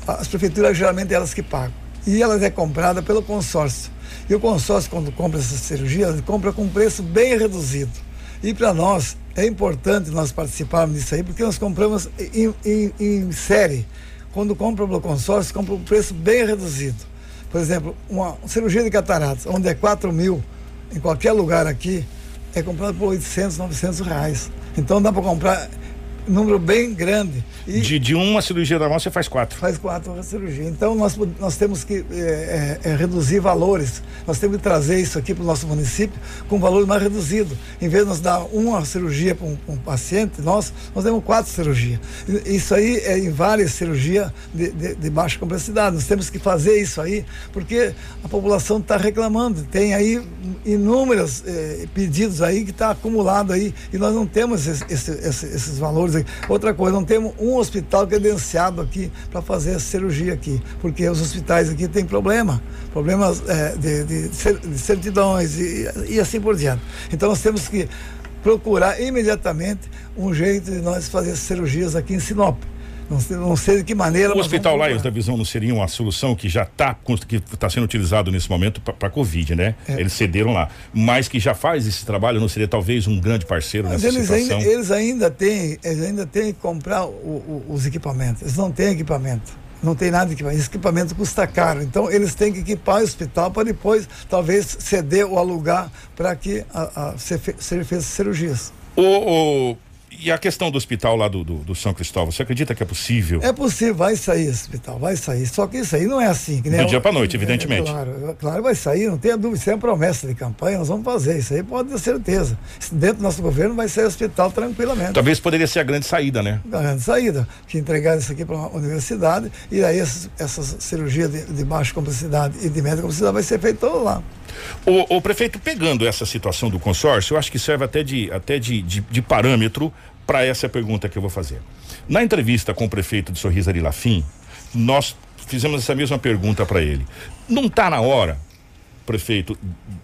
as prefeituras geralmente elas que pagam. E elas é comprada pelo consórcio. E o consórcio, quando compra essas cirurgias, compra com um preço bem reduzido. E para nós é importante nós participarmos disso aí, porque nós compramos em, em, em série. Quando compra pelo consórcio, compra um preço bem reduzido. Por exemplo, uma cirurgia de cataratas, onde é 4 mil em qualquer lugar aqui, é comprado por 800, 900 reais. Então dá para comprar número bem grande. E de, de uma cirurgia normal você faz quatro? Faz quatro cirurgias. Então nós, nós temos que é, é, é, reduzir valores. Nós temos que trazer isso aqui para o nosso município com valor mais reduzido. Em vez de nós dar uma cirurgia para um, um, paciente, nós, nós temos quatro cirurgias. Isso aí é em várias cirurgias de, de, de baixa complexidade. Nós temos que fazer isso aí porque a população está reclamando. Tem aí inúmeros eh, pedidos aí que está acumulado aí e nós não temos esse, esse, esses valores Outra coisa, não temos um hospital credenciado aqui para fazer essa cirurgia aqui, porque os hospitais aqui têm problema, problemas é, de, de, de, certidões e, e assim por diante. Então nós temos que procurar imediatamente um jeito de nós fazer cirurgias aqui em Sinop. Não sei, não sei de que maneira. O hospital Laios da Visão não seria uma solução que já está que está sendo utilizado nesse momento para a Covid, né? É. Eles cederam lá, mas que já faz esse trabalho, não seria talvez um grande parceiro mas nessa eles situação? Ainda, eles ainda têm, eles ainda têm que comprar o, o, os equipamentos. Eles não têm equipamento. Não tem nada de equipamento. Esse equipamento custa caro. Então, eles têm que equipar o hospital para depois, talvez, ceder ou alugar para que a, a, ser, ser feitas cirurgias. O, o e a questão do hospital lá do, do, do, São Cristóvão, você acredita que é possível? É possível, vai sair esse hospital, vai sair. Só que isso aí não é assim. Nem do dia para noite, evidentemente. É, claro, claro, vai sair, não tenha dúvida. Isso é uma promessa de campanha, nós vamos fazer. Isso aí pode ter certeza. Dentro do nosso governo vai ser hospital tranquilamente. Talvez poderia ser a grande saída, né? A grande saída. Que entregar isso aqui para uma universidade e aí essas, essas cirurgias de, de baixa complexidade e de média complexidade vai ser feita lá. O, o, prefeito, pegando essa situação do consórcio, eu acho que serve até de, até de, de, de parâmetro para essa pergunta que eu vou fazer. Na entrevista com o prefeito de Sorriso Lafim, nós fizemos essa mesma pergunta para ele. Não está na hora, prefeito,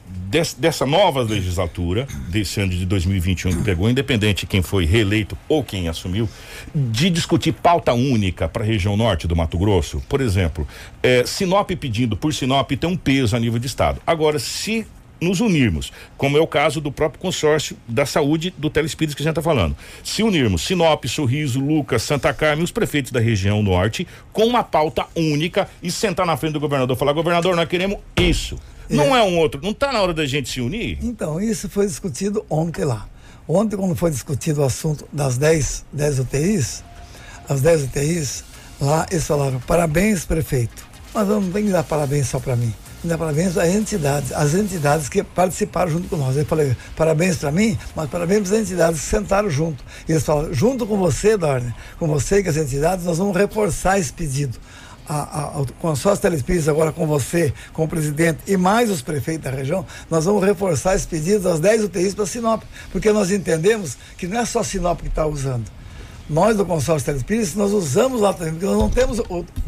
des, dessa nova legislatura, desse ano de 2021 que pegou, independente de quem foi reeleito ou quem assumiu, de discutir pauta única para a região norte do Mato Grosso? Por exemplo, é, Sinop pedindo por Sinop tem um peso a nível de Estado. Agora, se nos unirmos, como é o caso do próprio consórcio da saúde do Telespírito que a gente está falando. Se unirmos Sinop, Sorriso, Lucas, Santa Carmen, os prefeitos da região norte, com uma pauta única e sentar na frente do governador e falar: governador, nós queremos isso. É. Não é um outro, não está na hora da gente se unir? Então, isso foi discutido ontem lá. Ontem, quando foi discutido o assunto das 10, 10 UTIs, as 10 UTIs, lá eles falaram: parabéns, prefeito. Mas não tem que dar parabéns só para mim parabéns às entidades, as entidades que participaram junto com nós. Eu falei, parabéns para mim, mas parabéns às entidades que sentaram junto. E eles falaram, junto com você, Dorne, com você e com as entidades, nós vamos reforçar esse pedido. A, a, o consórcio Telespires agora com você, com o presidente e mais os prefeitos da região, nós vamos reforçar esse pedido das 10 UTIs para Sinop, porque nós entendemos que não é só Sinop que está usando nós do consórcio Telespires, nós usamos lá nós não temos,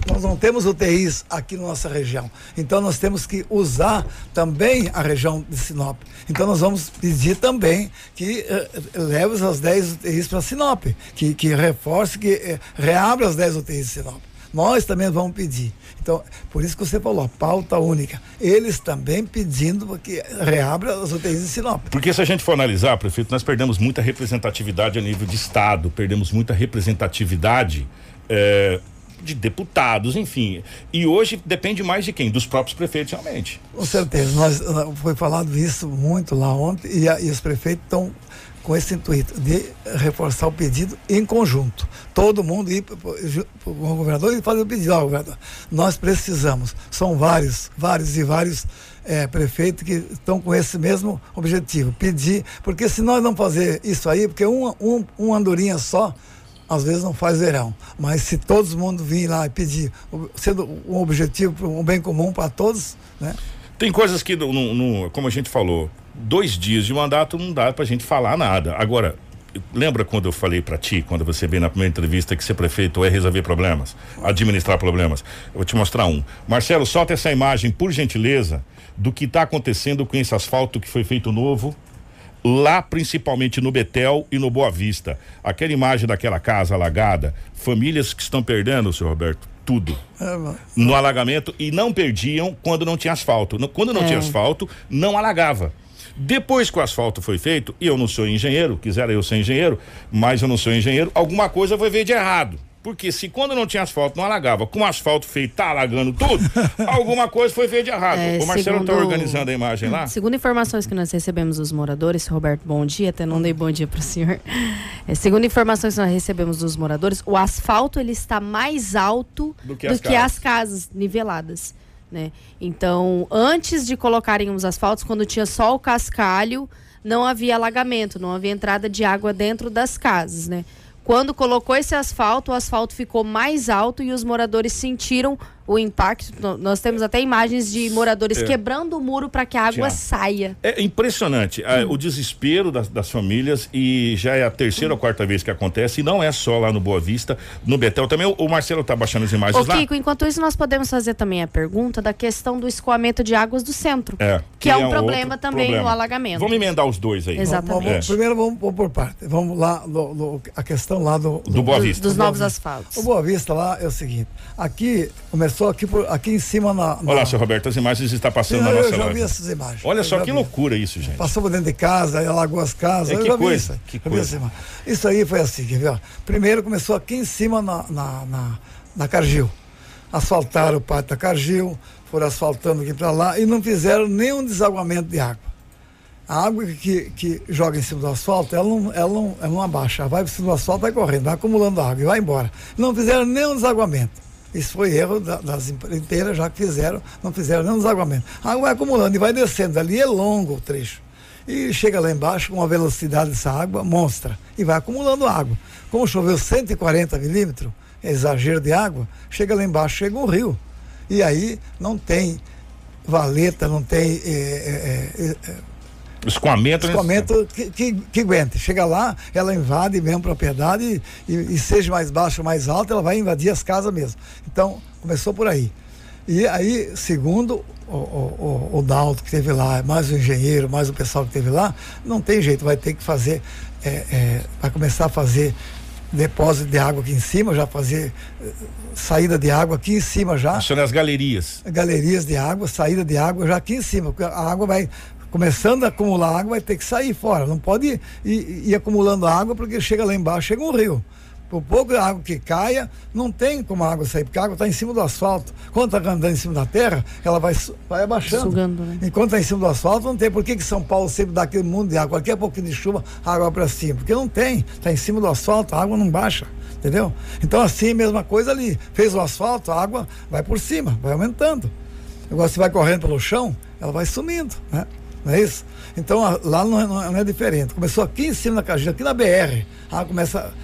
nós não temos UTIs aqui na nossa região. Então nós temos que usar também a região de Sinop. Então nós vamos pedir também que eh, leve as 10 UTIs para Sinop, que, que reforce, que eh, reabra as 10 UTIs de Sinop. Nós também vamos pedir. Então, por isso que você falou, pauta única. Eles também pedindo que reabra as UTIs de Sinop. Porque se a gente for analisar, prefeito, nós perdemos muita representatividade a nível de Estado, perdemos muita representatividade. É, de deputados, enfim. E hoje depende mais de quem? Dos próprios prefeitos, realmente. Com certeza. Nós, foi falado isso muito lá ontem e, a, e os prefeitos estão com esse intuito de reforçar o pedido em conjunto. Todo mundo ir para o governador e fazer o pedido. Ó, governador, nós precisamos. São vários, vários e vários é, prefeitos que estão com esse mesmo objetivo, pedir, porque se nós não fazer isso aí, porque um, um, um andorinha só, às vezes não faz verão. Mas se todo mundo vir lá e pedir, sendo um objetivo, um bem comum para todos, né? Tem coisas que, no, como a gente falou, dois dias de mandato não dá pra gente falar nada. Agora, lembra quando eu falei pra ti, quando você veio na primeira entrevista, que ser prefeito é resolver problemas, administrar problemas? Eu vou te mostrar um. Marcelo, solta essa imagem, por gentileza, do que tá acontecendo com esse asfalto que foi feito novo. Lá, principalmente no Betel e no Boa Vista. Aquela imagem daquela casa alagada, famílias que estão perdendo, senhor Roberto, tudo É, no alagamento e não perdiam quando não tinha asfalto. Quando não É. tinha asfalto, não alagava. Depois que o asfalto foi feito, e eu não sou engenheiro, quisera eu ser engenheiro, mas eu não sou engenheiro, alguma coisa foi ver de errado. Porque se quando não tinha asfalto não alagava, com o asfalto feito tá alagando tudo, alguma coisa foi ver de errado. É, o Marcelo tá segundo- organizando a imagem lá. Segundo informações que nós recebemos dos moradores, Roberto, bom dia, até não dei bom dia para o senhor. É, segundo informações que nós recebemos dos moradores, o asfalto ele está mais alto Do do que que, as casas. as casas niveladas. Né? Então, antes de colocarem os asfaltos, quando tinha só o cascalho, não havia alagamento, não havia entrada de água dentro das casas. Né? Quando colocou esse asfalto, o asfalto ficou mais alto e os moradores sentiram o impacto. Nós temos até imagens de moradores É. quebrando o muro para que a água saia. É impressionante ah, o desespero das, das famílias e já é a terceira ou quarta vez que acontece e não é só lá no Boa Vista, no Betel também. O, o Marcelo tá baixando as imagens Ô, lá. Kiko, enquanto isso, nós podemos fazer também a pergunta da questão do escoamento de águas do centro. É, Que é um outro problema também no alagamento. Vamos emendar os dois aí. Exatamente. Vamos- É. primeiro vamos, vamos por parte. Vamos lá, do- do- a questão lá do, Do Boa Vista. Dos Boa novos asfaltos. O Boa Vista lá é o seguinte, aqui, começou aqui, por, aqui em cima na... na Olha lá, seu Roberto, as imagens estão passando Sim, na eu nossa já live. vi essas imagens. Olha Eu só já que loucura isso, gente. Passou por dentro de casa, alagou as casas. É, eu que já vi coisa, isso. que Eu coisa. Isso aí foi assim, quer ver? Primeiro começou aqui em cima na, na, na, na Cargill. Asfaltaram o pátio da Cargill, foram asfaltando aqui para lá e não fizeram nenhum desaguamento de água. A água que, que joga em cima do asfalto, ela não, ela não, ela não abaixa. Ela vai para cima do asfalto, vai correndo, vai acumulando água e vai embora. Não fizeram nenhum desaguamento. Isso foi erro da- das empreiteiras, já que fizeram, não fizeram nenhum desaguamento. A água vai acumulando e vai descendo. Ali é longo o trecho. E chega lá embaixo com uma velocidade dessa água monstra. E vai acumulando água. Como choveu 140 milímetros, é exagero de água, chega lá embaixo, chega um rio. E aí não tem valeta, não tem eh, eh, Escoamento, né? escoamento que, que, que aguente. Chega lá, ela invade mesmo propriedade e, e, seja mais baixo ou mais alto, ela vai invadir as casas mesmo. Então, começou por aí. E aí, segundo o, o, o, o Dalto que teve lá, mais o engenheiro, mais o pessoal que teve lá, não tem jeito, vai ter que fazer, é, é, vai começar a fazer depósito de água aqui em cima, já fazer eh, saída de água aqui em cima já São as galerias. galerias de água, saída de água já aqui em cima, porque a água vai começando a acumular água, vai ter que sair fora. Não pode ir, ir- ir acumulando água, porque chega lá embaixo, chega um rio. Por pouco a água que caia, não tem como a água sair, porque a água está em cima do asfalto. Quando está andando em cima da terra, ela vai, vai abaixando. Sugando, né? Enquanto está em cima do asfalto, não tem. Por que, que São Paulo sempre dá aquele mundo de água? Qualquer pouquinho de chuva, a água para cima. Porque não tem. Está em cima do asfalto, a água não baixa. Entendeu? Então, assim, mesma coisa ali. Fez o asfalto, a água vai por cima, vai aumentando. Agora, se vai correndo pelo chão, ela vai sumindo, né? Não é isso? Então, a- lá não é, não é- é diferente. Começou aqui em cima da Cajuína, aqui na BR. A água começa.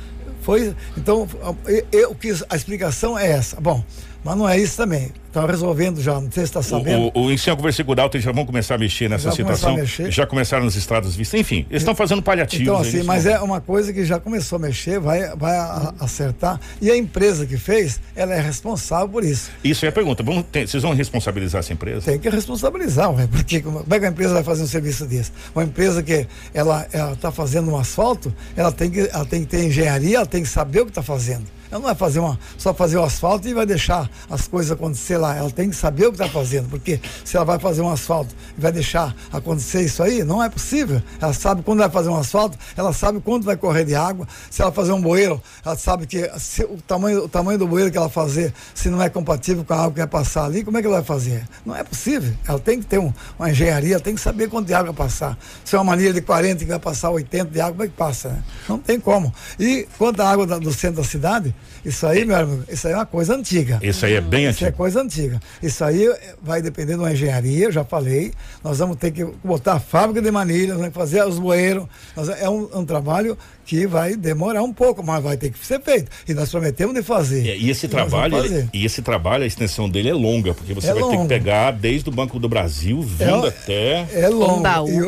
Foi. Então, eu, eu a explicação é essa. Bom, mas não é isso também. Estão resolvendo já, não sei se está sabendo. O, o, o em São Conversei com o Dalton, eles já vão começar a mexer nessa Já situação. a mexer. Já começaram nas estradas vistas. Enfim, eles estão fazendo paliativos. Então, assim, mas é uma coisa que já começou a mexer, vai, vai acertar. E a empresa que fez, ela é responsável por isso. Isso é a pergunta. Vamos ter- vocês vão responsabilizar essa empresa? Tem que responsabilizar, ué, porque como como é que a empresa vai fazer um serviço desse? Uma empresa que ela está fazendo um asfalto, ela tem, que, ela tem que ter engenharia, ela tem que saber o que está fazendo. Ela não vai fazer uma, só fazer o asfalto e vai deixar as coisas acontecer lá. Ela tem que saber o que está fazendo, porque se ela vai fazer um asfalto e vai deixar acontecer isso aí, não é possível. Ela sabe quando vai fazer um asfalto, ela sabe quanto vai correr de água. Se ela fazer um bueiro, ela sabe que o, tamanho, o tamanho do bueiro que ela fazer, se não é compatível com a água que vai passar ali, como é que ela vai fazer? Não é possível. Ela tem que ter um- uma engenharia, ela tem que saber quanto de água passar. Se é uma manilha de 40 que vai passar 80 de água, como é que passa? né? Não tem como. E quanto à água da- do centro da cidade, Isso aí, meu amigo, isso aí é uma coisa antiga. Esse aí é bem Isso é antigo. coisa antiga. Isso aí vai depender de uma engenharia, eu já falei. Nós vamos ter que botar a fábrica de manilhas, vamos fazer os bueiros. É um, um trabalho que vai demorar um pouco, mas vai ter que ser feito. E nós prometemos de fazer. É, E esse vamos trabalho, fazer. e esse trabalho, a extensão dele é longa, porque você É vai ter que longo. pegar desde o Banco do Brasil, vindo É- até. É longo.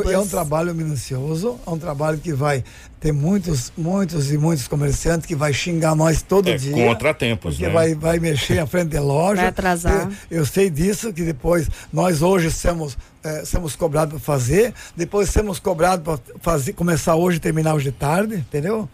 E é um trabalho minucioso, é um trabalho que vai ter muitos, muitos e muitos comerciantes que vai xingar nós todo É, dia. contratempos, Porque né? vai, vai mexer à frente da loja. Vai atrasar. Eu, eu sei disso, que depois nós hoje somos, eh, somos cobrados para fazer, depois somos cobrados para fazer, começar hoje e terminar hoje de tarde, entendeu?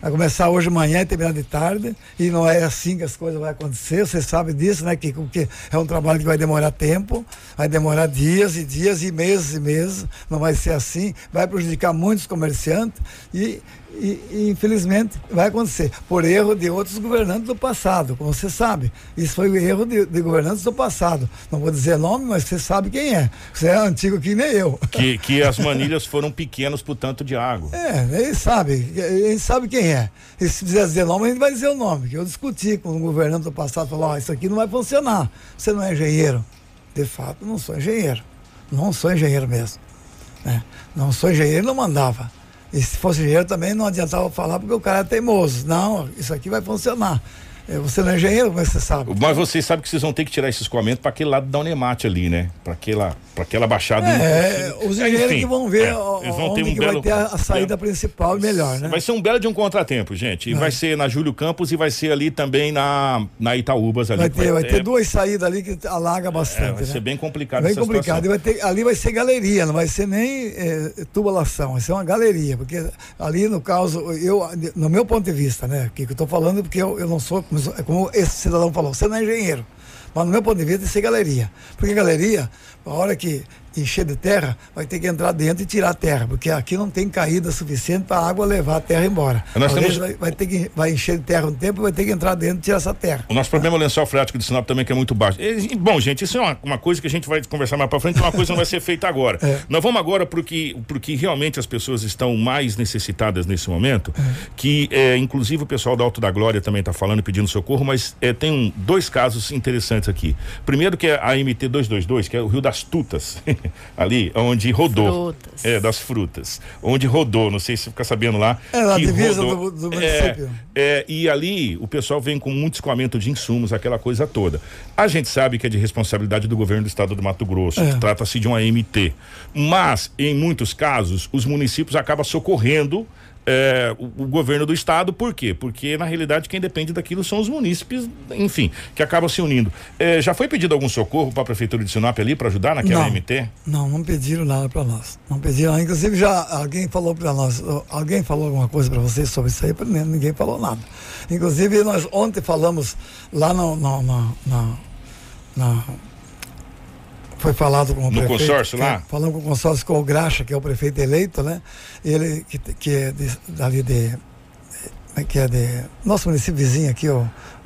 Vai começar hoje de manhã e terminar de tarde. E não é assim que as coisas vão acontecer. Você sabe disso, né, Kiko? Porque é um trabalho que vai demorar tempo, vai demorar dias e dias e meses e meses. Não vai ser assim. Vai prejudicar muitos comerciantes e, e- e, infelizmente vai acontecer. Por erro de outros governantes do passado, como você sabe. Isso foi o erro de, de governantes do passado. Não vou dizer nome, mas você sabe quem é. Você é antigo que nem eu. Que, que as manilhas foram pequenas por tanto de água. É, ele sabe, ele sabe quem é. E se quiser dizer nome, a gente vai dizer o nome. Que eu discuti com o governante do passado, falou, ó, isso aqui não vai funcionar. Você não é engenheiro. De fato, não sou engenheiro. Não sou engenheiro mesmo. né? Não sou engenheiro, não mandava. E se fosse engenheiro também não adiantava falar porque o cara é teimoso. Não, isso aqui vai funcionar. É, Você não é engenheiro, é que você sabe? Mas vocês sabem que vocês vão ter que tirar esse escoamento para aquele lado da Unemate ali, né? Para aquela, pra aquela baixada. É, os engenheiros Enfim, que vão ver é, eles vão ter um que vai belo- ter a, a saída é. principal e melhor, né? Vai ser um belo de um contratempo, gente. E vai ser na Júlio Campos e vai ser ali também na, na Itaúbas ali. Vai ter, vai ter é, duas saídas ali que alaga bastante. é, vai né? ser bem complicado Bem complicado. Vai ter, ali vai ser galeria, não vai ser nem tubulação, vai ser uma galeria. Porque ali, no caso, eu, no meu ponto de vista, né? Que eu estou falando, porque eu, eu não sou, como- esse cidadão falou, você não é engenheiro. Mas no meu ponto de vista, que ser galeria. Porque galeria, a hora que encher de terra, vai ter que entrar dentro e tirar a terra, porque aqui não tem caída suficiente para a água levar a terra embora. Nós Talvez temos- vai, vai ter que vai encher de terra um tempo, vai ter que entrar dentro e tirar essa terra. O nosso problema é o lençol freático de Sinop também, que é muito baixo. E, bom, gente, isso é uma, uma coisa que a gente vai conversar mais pra frente, uma coisa não vai ser feita agora. É. Nós vamos agora pro que, pro que realmente as pessoas estão mais necessitadas nesse momento, que é, inclusive o pessoal da Alto da Glória também está falando e pedindo socorro, mas é, tem um- dois casos interessantes aqui. Primeiro que é a MT 222, que é o Rio das Tutas, ali, onde rodou. Frutas. É, das frutas. Onde rodou, não sei se você fica sabendo lá. É, na divisa rodou. do- do É, município. é, e ali o pessoal vem com muito escoamento de insumos, aquela coisa toda. A gente sabe que é de responsabilidade do governo do estado do Mato Grosso, É. que trata-se de uma MT. Mas, em muitos casos, os municípios acabam socorrendo. É, o, o governo do estado, por quê? Porque na realidade quem depende daquilo são os munícipes, enfim, que acabam se unindo. É, já foi pedido algum socorro para a prefeitura de Sinop ali para ajudar naquela Não. MT? Não, não pediram nada para nós. Não pediram. Inclusive já alguém falou para nós, alguém falou alguma coisa para vocês sobre isso aí, ninguém falou nada. Inclusive nós ontem falamos lá no, no- na- foi falado com o No prefeito. consórcio que- lá? Falando com o consórcio com o Graxa, que é o prefeito eleito, né? Ele que, que é de, dali de é que é de nosso município vizinho aqui, ó,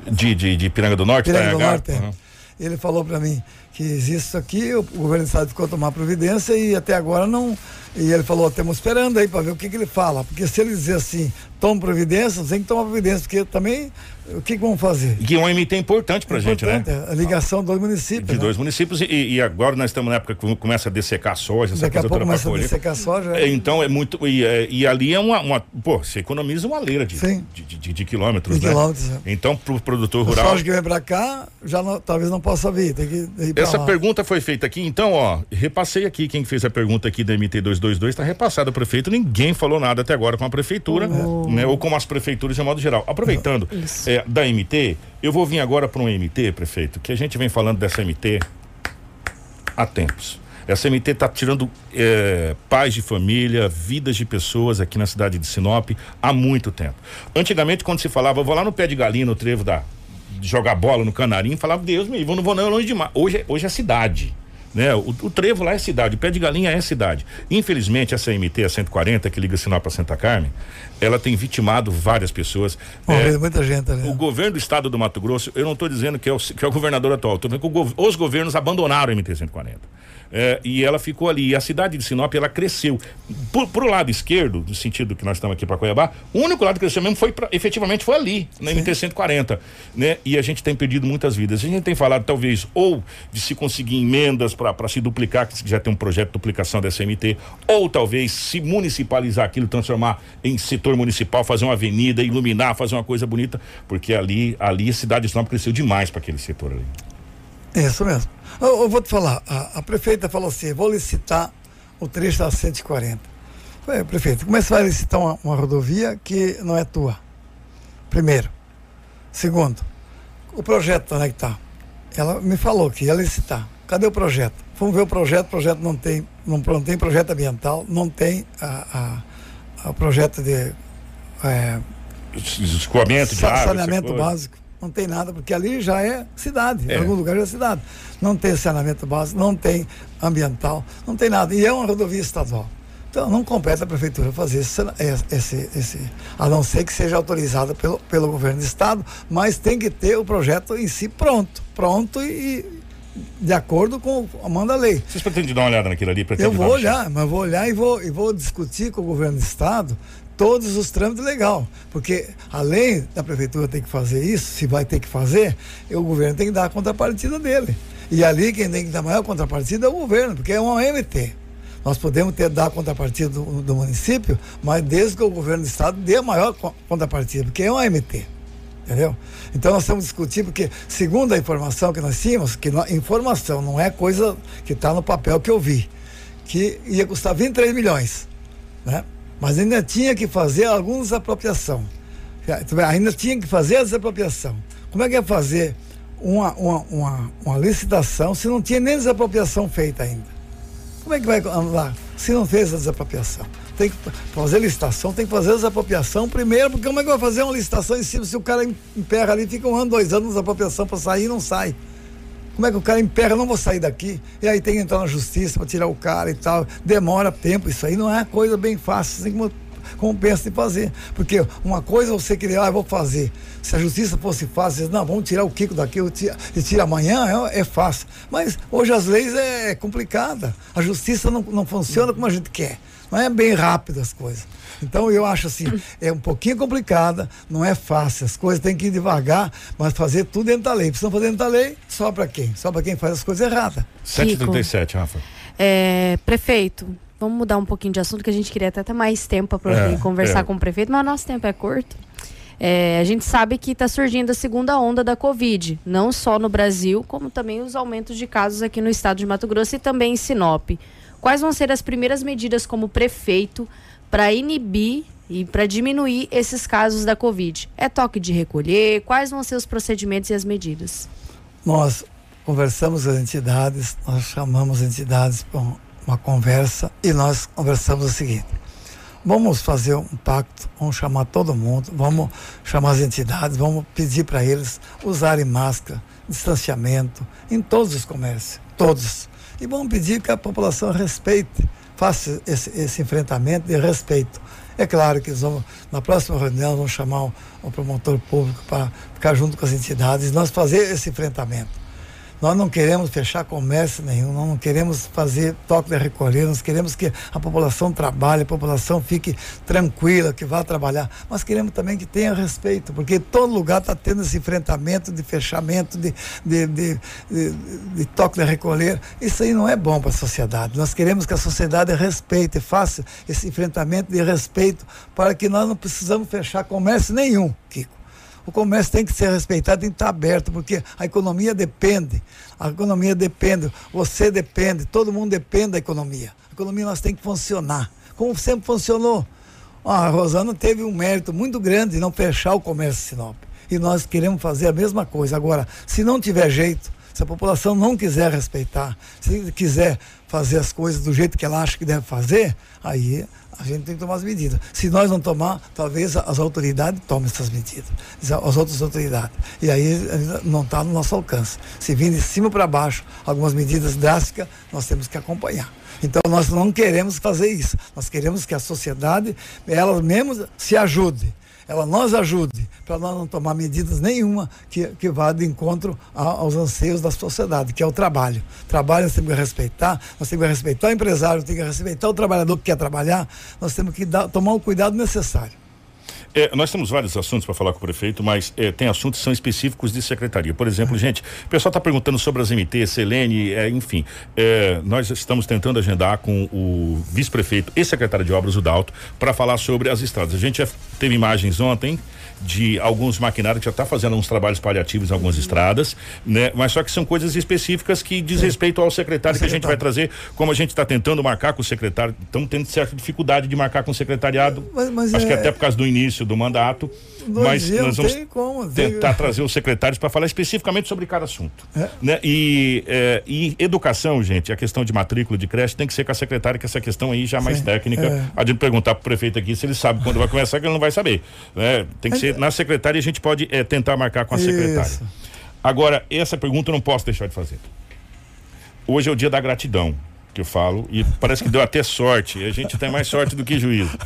De, de, de Piranga do Norte, Piranga do? Norte, é. Uhum. ele falou para mim que existe isso aqui, o, o governo do estado ficou a tomar providência e até agora não. E ele falou, estamos esperando aí para ver o que, que ele fala. Porque se ele dizer assim, toma providência, tem que tomar providência, porque também o que, que vão fazer? E que é um MT importante pra gente, né? Importante, A ligação dos municípios. De né? dois municípios e, e agora nós estamos na época que começa a dessecar a soja, essa Daqui a coisa pouco toda pra começa a dessecar a soja. É, Então é muito. E, é, e ali é uma, uma. Pô, você economiza uma leira de, Sim. de, de- de- de quilômetros, De né? quilômetros, é. Então, pro produtor A rural. soja que vem para cá, já não- talvez não possa vir. Tem que Essa lá. pergunta foi feita aqui, então, ó, repassei aqui quem fez a pergunta aqui da MT 222, está repassado ao prefeito, ninguém falou nada até agora com a prefeitura, né, ou com as prefeituras de modo geral. Aproveitando Isso. é, da MT, eu vou vir agora para um MT, prefeito, que a gente vem falando dessa MT há tempos. Essa MT está tirando é, paz de família, vidas de pessoas aqui na cidade de Sinop há muito tempo. Antigamente, quando se falava, eu vou lá no pé de galinha, no trevo da jogar bola no canarinho, falava, Deus me livre, eu não vou não, é longe demais. Hoje, é- hoje é cidade. Né? O, o trevo lá é cidade, o pé de galinha é cidade. Infelizmente, essa MT, a 140, que liga Sinop a Santa Carmen, ela tem vitimado várias pessoas. Morreu É, muita gente ali. o governo do estado do Mato Grosso, eu não estou dizendo que é, o, que é o governador atual, estou dizendo que os governos abandonaram o MT-140. É, e ela ficou ali. E a cidade de Sinop, ela cresceu. Por, pro lado esquerdo, do sentido que nós estamos aqui para Cuiabá, o único lado que cresceu mesmo foi pra, efetivamente foi ali, na MT 140, né? E a gente tem perdido muitas vidas. A gente tem falado talvez ou de se conseguir emendas para se duplicar, que já tem um projeto de duplicação dessa MT, ou talvez se municipalizar aquilo, transformar em setor municipal, fazer uma avenida, iluminar, fazer uma coisa bonita, porque ali, ali a cidade de Sinop cresceu demais para aquele setor ali. Isso mesmo. Eu, eu vou te falar, a, a, prefeita falou assim, vou licitar o trecho da 140. Falei, prefeito, como é que você vai licitar uma, uma rodovia que não é tua? Primeiro. Segundo, o projeto, onde é que está? Ela me falou que ia licitar. Cadê o projeto? Fomos ver o projeto, o projeto não tem, não, não tem projeto ambiental, não tem a, a, a projeto de é, escoamento de água, saneamento básico não tem nada, porque ali já é cidade, é. em algum lugar já é cidade. Não tem saneamento básico, não tem ambiental, não tem nada. E é uma rodovia estadual. Então não compete a prefeitura fazer esse, esse, esse, a não ser que seja autorizada pelo, pelo governo do estado, mas tem que ter o projeto em si pronto, pronto e, de acordo com a manda lei. Vocês pretendem dar uma olhada naquilo ali? Eu vou olhar, mas vou olhar e vou, e vou discutir com o governo do estado todos os trâmites legal, porque além da prefeitura ter que fazer isso, se vai ter que fazer, o governo tem que dar a contrapartida dele. E ali quem tem que dar a maior contrapartida é o governo, porque é uma OMT. Nós podemos ter dar a contrapartida do, do, município, mas desde que o governo do estado dê a maior contrapartida, porque é uma OMT. Entendeu? Então nós estamos discutindo, porque segundo a informação que nós tínhamos, que informação não é coisa que está no papel que eu vi, que ia custar 23 milhões. Né? Mas ainda tinha que fazer alguma desapropriação. Ainda tinha que fazer a desapropriação. Como é que ia fazer uma, uma, uma, uma licitação se não tinha nem desapropriação feita ainda? Como é que vai andar se não fez a desapropriação? Tem que fazer licitação, tem que fazer a desapropriação primeiro, porque como é que vai fazer uma licitação em cima se o cara emperra ali, fica um ano, dois anos de desapropriação para sair e não sai? Como é que o cara emperra, não vou sair daqui, e aí tem que entrar na justiça para tirar o cara e tal. Demora tempo, isso aí não é coisa bem fácil, assim como, como pensa de fazer. Porque uma coisa é você querer, ah, eu vou fazer. Se a justiça fosse fácil, não, vamos tirar o Kiko daqui e tira amanhã, é, é, fácil. Mas hoje as leis é complicada. A justiça não, não funciona como a gente quer. Não é bem rápido as coisas. Então eu acho assim, é um pouquinho complicada, não é fácil, as coisas têm que ir devagar, mas fazer tudo dentro da lei. Precisam fazer dentro da lei, só para quem? Só para quem faz as coisas erradas. 737, Rafa. É, prefeito, vamos mudar um pouquinho de assunto, que a gente queria até ter mais tempo para é, conversar é. com o prefeito, mas nosso tempo é curto. É, a gente sabe que está surgindo a segunda onda da Covid, não só no Brasil, como também os aumentos de casos aqui no estado de Mato Grosso e também em Sinop. Quais vão ser as primeiras medidas como prefeito para inibir e para diminuir esses casos da Covid? É toque de recolher? Quais vão ser os procedimentos e as medidas? Nós conversamos com as entidades, nós chamamos as entidades para uma conversa e nós conversamos o seguinte: vamos fazer um pacto, vamos chamar todo mundo, vamos chamar as entidades, vamos pedir para eles usarem máscara, distanciamento em todos os comércios, todos. E vamos pedir que a população respeite faça esse, esse enfrentamento de respeito. É claro que vamos, na próxima reunião vamos chamar o, o promotor público para ficar junto com as entidades e nós fazer esse enfrentamento. Nós não queremos fechar comércio nenhum, nós não queremos fazer toque de recolher, nós queremos que a população trabalhe, a população fique tranquila, que vá trabalhar. Mas queremos também que tenha respeito, porque todo lugar está tendo esse enfrentamento de fechamento, de, de, de, de, toque de recolher. Isso aí não é bom para a sociedade. Nós queremos que a sociedade respeite, faça esse enfrentamento de respeito para que nós não precisamos fechar comércio nenhum, Kiko o comércio tem que ser respeitado, tem que estar aberto, porque a economia depende. A economia depende, você depende, todo mundo depende da economia. A economia nós tem que funcionar, como sempre funcionou. A Rosana teve um mérito muito grande de não fechar o comércio Sinop. E nós queremos fazer a mesma coisa. Agora, se não tiver jeito, se a população não quiser respeitar, se quiser fazer as coisas do jeito que ela acha que deve fazer, aí a gente tem que tomar as medidas. Se nós não tomar, talvez as autoridades tomem essas medidas, as outras autoridades. E aí não está no nosso alcance. Se vir de cima para baixo algumas medidas drásticas, nós temos que acompanhar. Então nós não queremos fazer isso. Nós queremos que a sociedade, ela mesmo se ajude. Ela nos ajude para nós não tomar medidas nenhuma que, que vá de encontro a, aos anseios da sociedade, que é o trabalho. Trabalho nós temos que respeitar, nós temos que respeitar o empresário, temos que respeitar o trabalhador que quer trabalhar, nós temos que dar, tomar o cuidado necessário. É, nós temos vários assuntos para falar com o prefeito, mas é, tem assuntos que são específicos de secretaria. Por exemplo, gente, o pessoal está perguntando sobre as MT, Selene, é, enfim. É, nós estamos tentando agendar com o vice-prefeito e secretário de obras, o Dalto, para falar sobre as estradas. A gente já teve imagens ontem de alguns maquinários que já está fazendo uns trabalhos paliativos em algumas estradas, né? Mas só que são coisas específicas que diz respeito ao secretário que a gente vai trazer, como a gente está tentando marcar com o secretário, estamos tendo certa dificuldade de marcar com o secretariado, Mas- mas acho que é- até por causa do início do mandato, Dois mas dias nós vamos como, tem- tentar trazer os secretários para falar especificamente sobre cada assunto, É. né? E, é, e educação, gente, a questão de matrícula de creche tem que ser com a secretária, que essa questão aí já é mais Sim, técnica. é. A gente perguntar pro prefeito aqui se ele sabe quando vai começar, que ele não vai saber. Né? Tem que ser na secretária e a gente pode eh, tentar marcar com a secretária. Isso. Agora, essa pergunta eu não posso deixar de fazer. Hoje é o dia da gratidão, que eu falo, e parece que deu até sorte. A gente tem mais sorte do que juízo.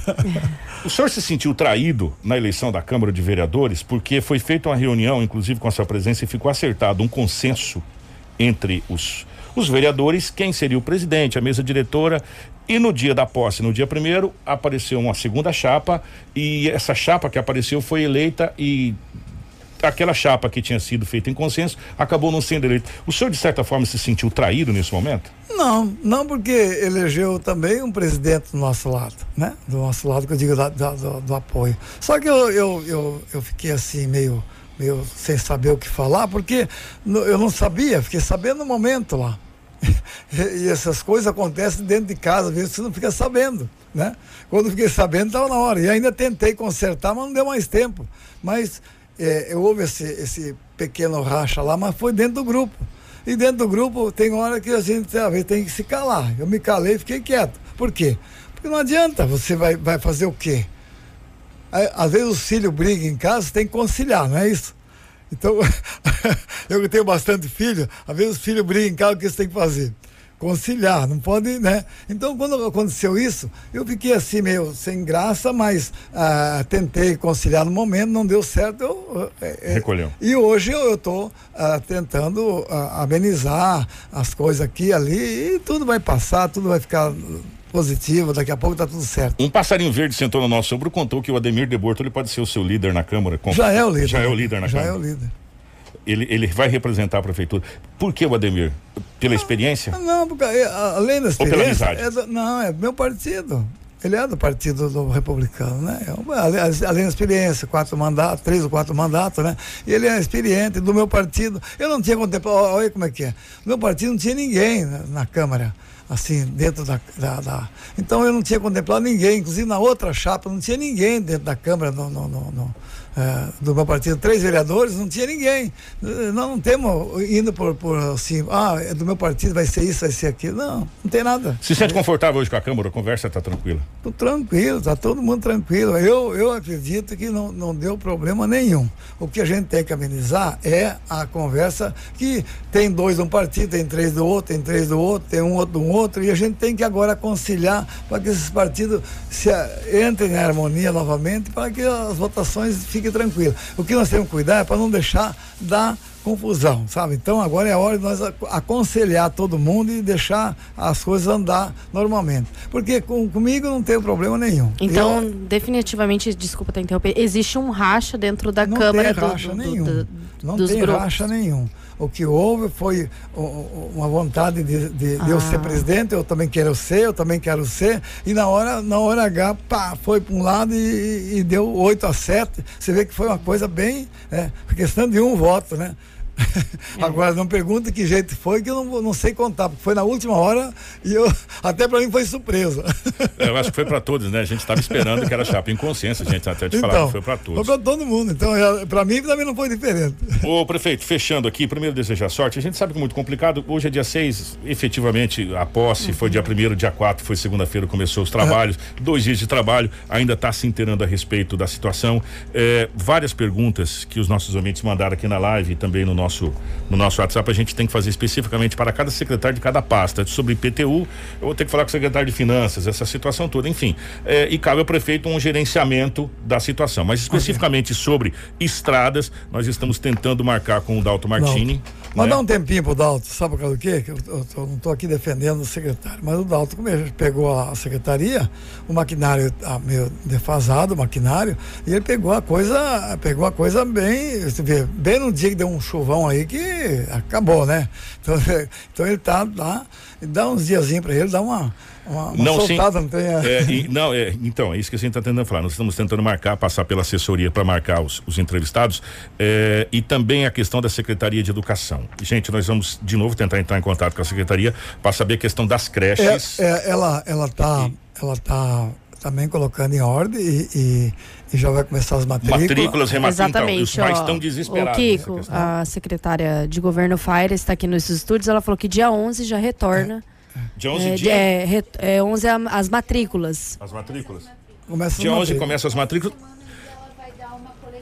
O senhor se sentiu traído na eleição da Câmara de Vereadores, porque foi feita uma reunião, inclusive com a sua presença, e ficou acertado um consenso entre os, os vereadores, quem seria o presidente, a mesa diretora. E no dia da posse, no dia primeiro, apareceu uma segunda chapa, e essa chapa que apareceu foi eleita e aquela chapa que tinha sido feita em consenso acabou não sendo eleita. O senhor, de certa forma, se sentiu traído nesse momento? Não, não porque elegeu também um presidente do nosso lado, né? Do nosso lado, que eu digo da- da- do, do apoio. Só que eu, eu, eu, eu fiquei assim, meio, meio sem saber o que falar, porque eu não sabia, fiquei sabendo no momento lá. E, essas coisas acontecem dentro de casa, às vezes você não fica sabendo, né? Quando fiquei sabendo, estava na hora. E ainda tentei consertar, mas não deu mais tempo. Mas é, houve esse, esse pequeno racha lá, mas foi dentro do grupo. E dentro do grupo tem hora que a gente vezes tem que se calar. Eu me calei e fiquei quieto. Por quê? Porque não adianta, você vai, vai fazer o quê? Às vezes os filhos brigam em casa, tem que conciliar, não é isso? Então, eu que tenho bastante filho, às vezes os filhos brigam em casa, o que você tem que fazer? Conciliar, não pode, né? Então, quando aconteceu isso, eu fiquei assim, meio sem graça, mas ah, tentei conciliar no momento, não deu certo. Eu, eh, eh, Recolheu. e hoje eu estou tentando ah, amenizar as coisas aqui e ali, e tudo vai passar, tudo vai ficar positivo, daqui a pouco está tudo certo. Um passarinho verde sentou no nosso ombro contou que o Ademir de Borto ele pode ser o seu líder na Câmara. Com- Já é o líder. Já é o líder na Já Câmara. é o líder. Ele, ele vai representar a prefeitura. Por que o Ademir? Pela experiência? Não, porque eh, além da Ou pela experiência. amizade? é do- não, é do meu partido. Ele é do partido do republicano, né? É Além da experiência, quatro mandatos, três ou quatro mandatos, né? E ele é experiente do meu partido. Eu não tinha contemplado, olha como é que é. No meu partido não tinha ninguém na, na Câmara, assim, dentro da, da- da- Então eu não tinha contemplado ninguém, inclusive na outra chapa não tinha ninguém dentro da Câmara, no, no- no- eh, do meu partido, três vereadores, não tinha ninguém. Nós não temos indo por, por assim, ah, é do meu partido, vai ser isso, vai ser aquilo. Não, não tem nada. Se sente confortável hoje com a Câmara? A conversa está tranquila. Tô tranquilo, tá todo mundo tranquilo. Eu, eu acredito que não, não deu problema nenhum. O que a gente tem que amenizar é a conversa que tem dois de um partido, tem três do outro, tem três do outro, tem um outro do outro, e a gente tem que agora conciliar para que esses partidos se, entrem em harmonia novamente, para que as votações fiquem tranquilas. O que nós temos que cuidar é para não deixar dar confusão, sabe? Então agora é a hora de nós ac- aconselhar todo mundo e deixar as coisas andar normalmente. Porque com, comigo não tem problema nenhum. Então, Eu- definitivamente, desculpa te interromper, existe um racha dentro da não Câmara tem racha do- do- nenhum. do- não tem grupos. racha nenhum. O que houve foi uma vontade de, de- de eu ser Ah. presidente, eu também quero ser, eu também quero ser, e na hora, na hora H, pá, foi para um lado e, e deu 8 a 7. Você vê que foi uma coisa bem. É, questão de um voto, né? Agora não pergunta que jeito foi, que eu não, não sei contar, porque foi na última hora e eu até para mim foi surpresa. É, Eu acho que foi para todos, né? A gente estava esperando que era chapa em consciência, gente, até te falar que foi para Então, Foi todos. para todo mundo. Então, para mim também não foi diferente. Ô, prefeito, fechando aqui, primeiro desejar sorte. A gente sabe que é muito complicado. Hoje é dia 6, efetivamente, a posse foi dia 1 dia 4, foi segunda-feira, começou os trabalhos. Dois dias de trabalho, ainda está se inteirando a respeito da situação. É, várias perguntas que os nossos ouvintes mandaram aqui na live e também no nosso nosso no nosso WhatsApp, a gente tem que fazer especificamente para cada secretário de cada pasta. Sobre IPTU, eu vou ter que falar com o secretário de Finanças, essa situação toda, enfim. É, e cabe ao prefeito um gerenciamento da situação. Mas especificamente sobre estradas, nós estamos tentando marcar com o Dalto Martini. Mas né? dá um tempinho pro Dalto, sabe por causa do quê? Que eu, eu tô- não estou aqui defendendo o secretário, mas o Dalto, como ele pegou a secretaria, o maquinário tá meio defasado, o maquinário, e ele pegou a coisa, pegou a coisa bem, você vê, bem no dia que deu um chuvão aí que acabou, né? Então, então ele tá lá, dá uns diazinhos para ele, dá uma, uma, uma Não, sim. soltada, não tem. É, e- não, é, então, é isso que a gente está tentando falar. Nós estamos tentando marcar, passar pela assessoria para marcar os, os entrevistados é, e também a questão da Secretaria de Educação. Gente, nós vamos de novo tentar entrar em contato com a Secretaria para saber a questão das creches. É, é, ela, ela tá, ela tá também colocando em ordem e, e- e já vai começar as matrículas. Matrículas, rematrículas, então, os pais ó, estão O desesperados. Kiko, nessa questão. a secretária de governo Faira está aqui nos estúdios. Ela falou que dia 11 já retorna. Dia 11 é, dia? é, re- é 11 a- as matrículas. As matrículas? Começa Dia as 11 matrículas. começa as matrículas.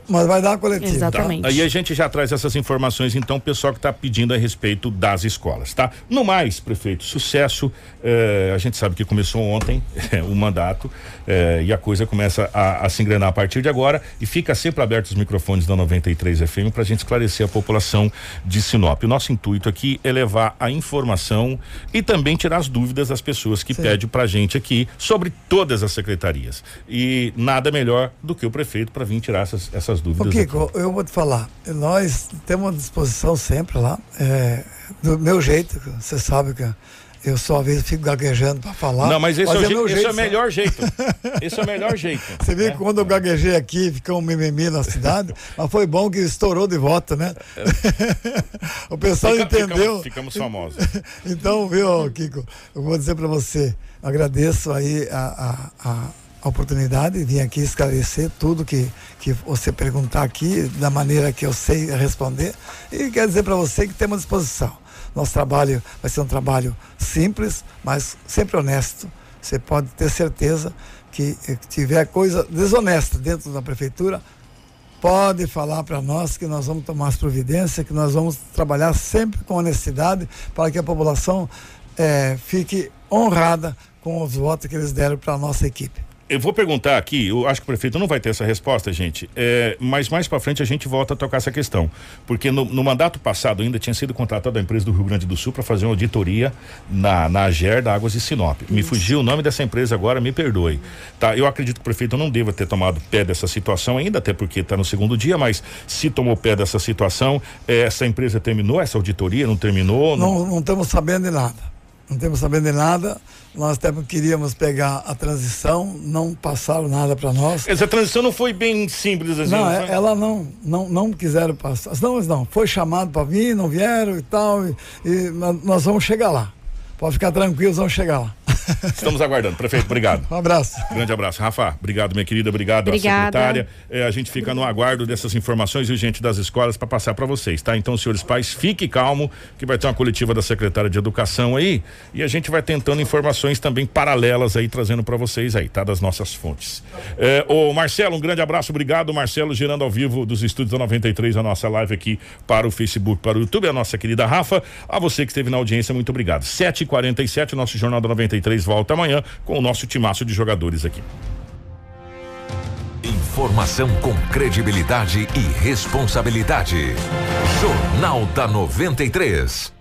Mas vai dar uma coletiva. Tá? Aí a gente já traz essas informações, então, o pessoal que está pedindo a respeito das escolas, tá? No mais, prefeito, sucesso. eh, a gente sabe que começou ontem o mandato eh, e a coisa começa a, a se engrenar a partir de agora e fica sempre aberto os microfones da 93 FM para a gente esclarecer a população de Sinop. O nosso intuito aqui é levar a informação e também tirar as dúvidas das pessoas que pedem para a gente aqui sobre todas as secretarias. E nada melhor do que o prefeito para vir tirar essas, essas Ô, dúvidas. aqui. Kiko, eu vou te falar, nós temos uma disposição sempre lá, é, do meu jeito, você sabe que eu só às vezes fico gaguejando para falar. Não, mas esse é, o, je- meu esse é o melhor jeito. Esse é o melhor jeito. Você viu que quando eu gaguejei aqui, ficou um mimimi na cidade, mas foi bom que estourou de volta, né? o pessoal Fica- entendeu. Ficamos, ficamos famosos. Então, viu, Kiko, eu vou dizer para você, agradeço aí a, a, a- a oportunidade de vir aqui esclarecer tudo que, que você perguntar aqui, da maneira que eu sei responder. E quero dizer para você que temos disposição. Nosso trabalho vai ser um trabalho simples, mas sempre honesto. Você pode ter certeza que eh, tiver coisa desonesta dentro da prefeitura, pode falar para nós que nós vamos tomar as providências, que nós vamos trabalhar sempre com honestidade para que a população eh, fique honrada com os votos que eles deram para a nossa equipe. Eu vou perguntar aqui, eu acho que o prefeito não vai ter essa resposta, gente. É, mas mais para frente a gente volta a tocar essa questão. Porque no, no mandato passado ainda tinha sido contratada a empresa do Rio Grande do Sul para fazer uma auditoria na, na AGER da Águas de Sinop. Me fugiu o nome dessa empresa agora, me perdoe. Tá? Eu acredito que o prefeito não deva ter tomado pé dessa situação ainda, até porque está no segundo dia, mas se tomou pé dessa situação, eh, essa empresa terminou essa auditoria, não terminou? Não, não estamos sabendo de nada. Não estamos sabendo de nada. Nós até queríamos pegar a transição, não passaram nada para nós. Essa transição não foi bem simples assim. Não, não é- foi? ela não, não, não quiseram passar. Não, mas não, foi chamado para vir, não vieram e tal. E, e nós vamos chegar lá. Pode ficar tranquilo, vamos chegar lá. Estamos aguardando. Prefeito, obrigado. Um abraço. Grande abraço. Rafa, obrigado, minha querida. Obrigado Obrigada. à secretária. É, a gente fica no aguardo dessas informações e gente das escolas para passar para vocês, tá? Então, senhores pais, fique calmo, que vai ter uma coletiva da secretária de Educação aí e a gente vai tentando informações também paralelas aí, trazendo para vocês aí, tá? Das nossas fontes. É, ô Marcelo, um grande abraço, obrigado. Marcelo, girando ao vivo dos estúdios da 93, a nossa live aqui para o Facebook, para o YouTube. A nossa querida Rafa, a você que esteve na audiência, muito obrigado. 7h47, o nosso Jornal da 93 volta amanhã com o nosso timaço de jogadores aqui. Informação com credibilidade e responsabilidade. Jornal da 93.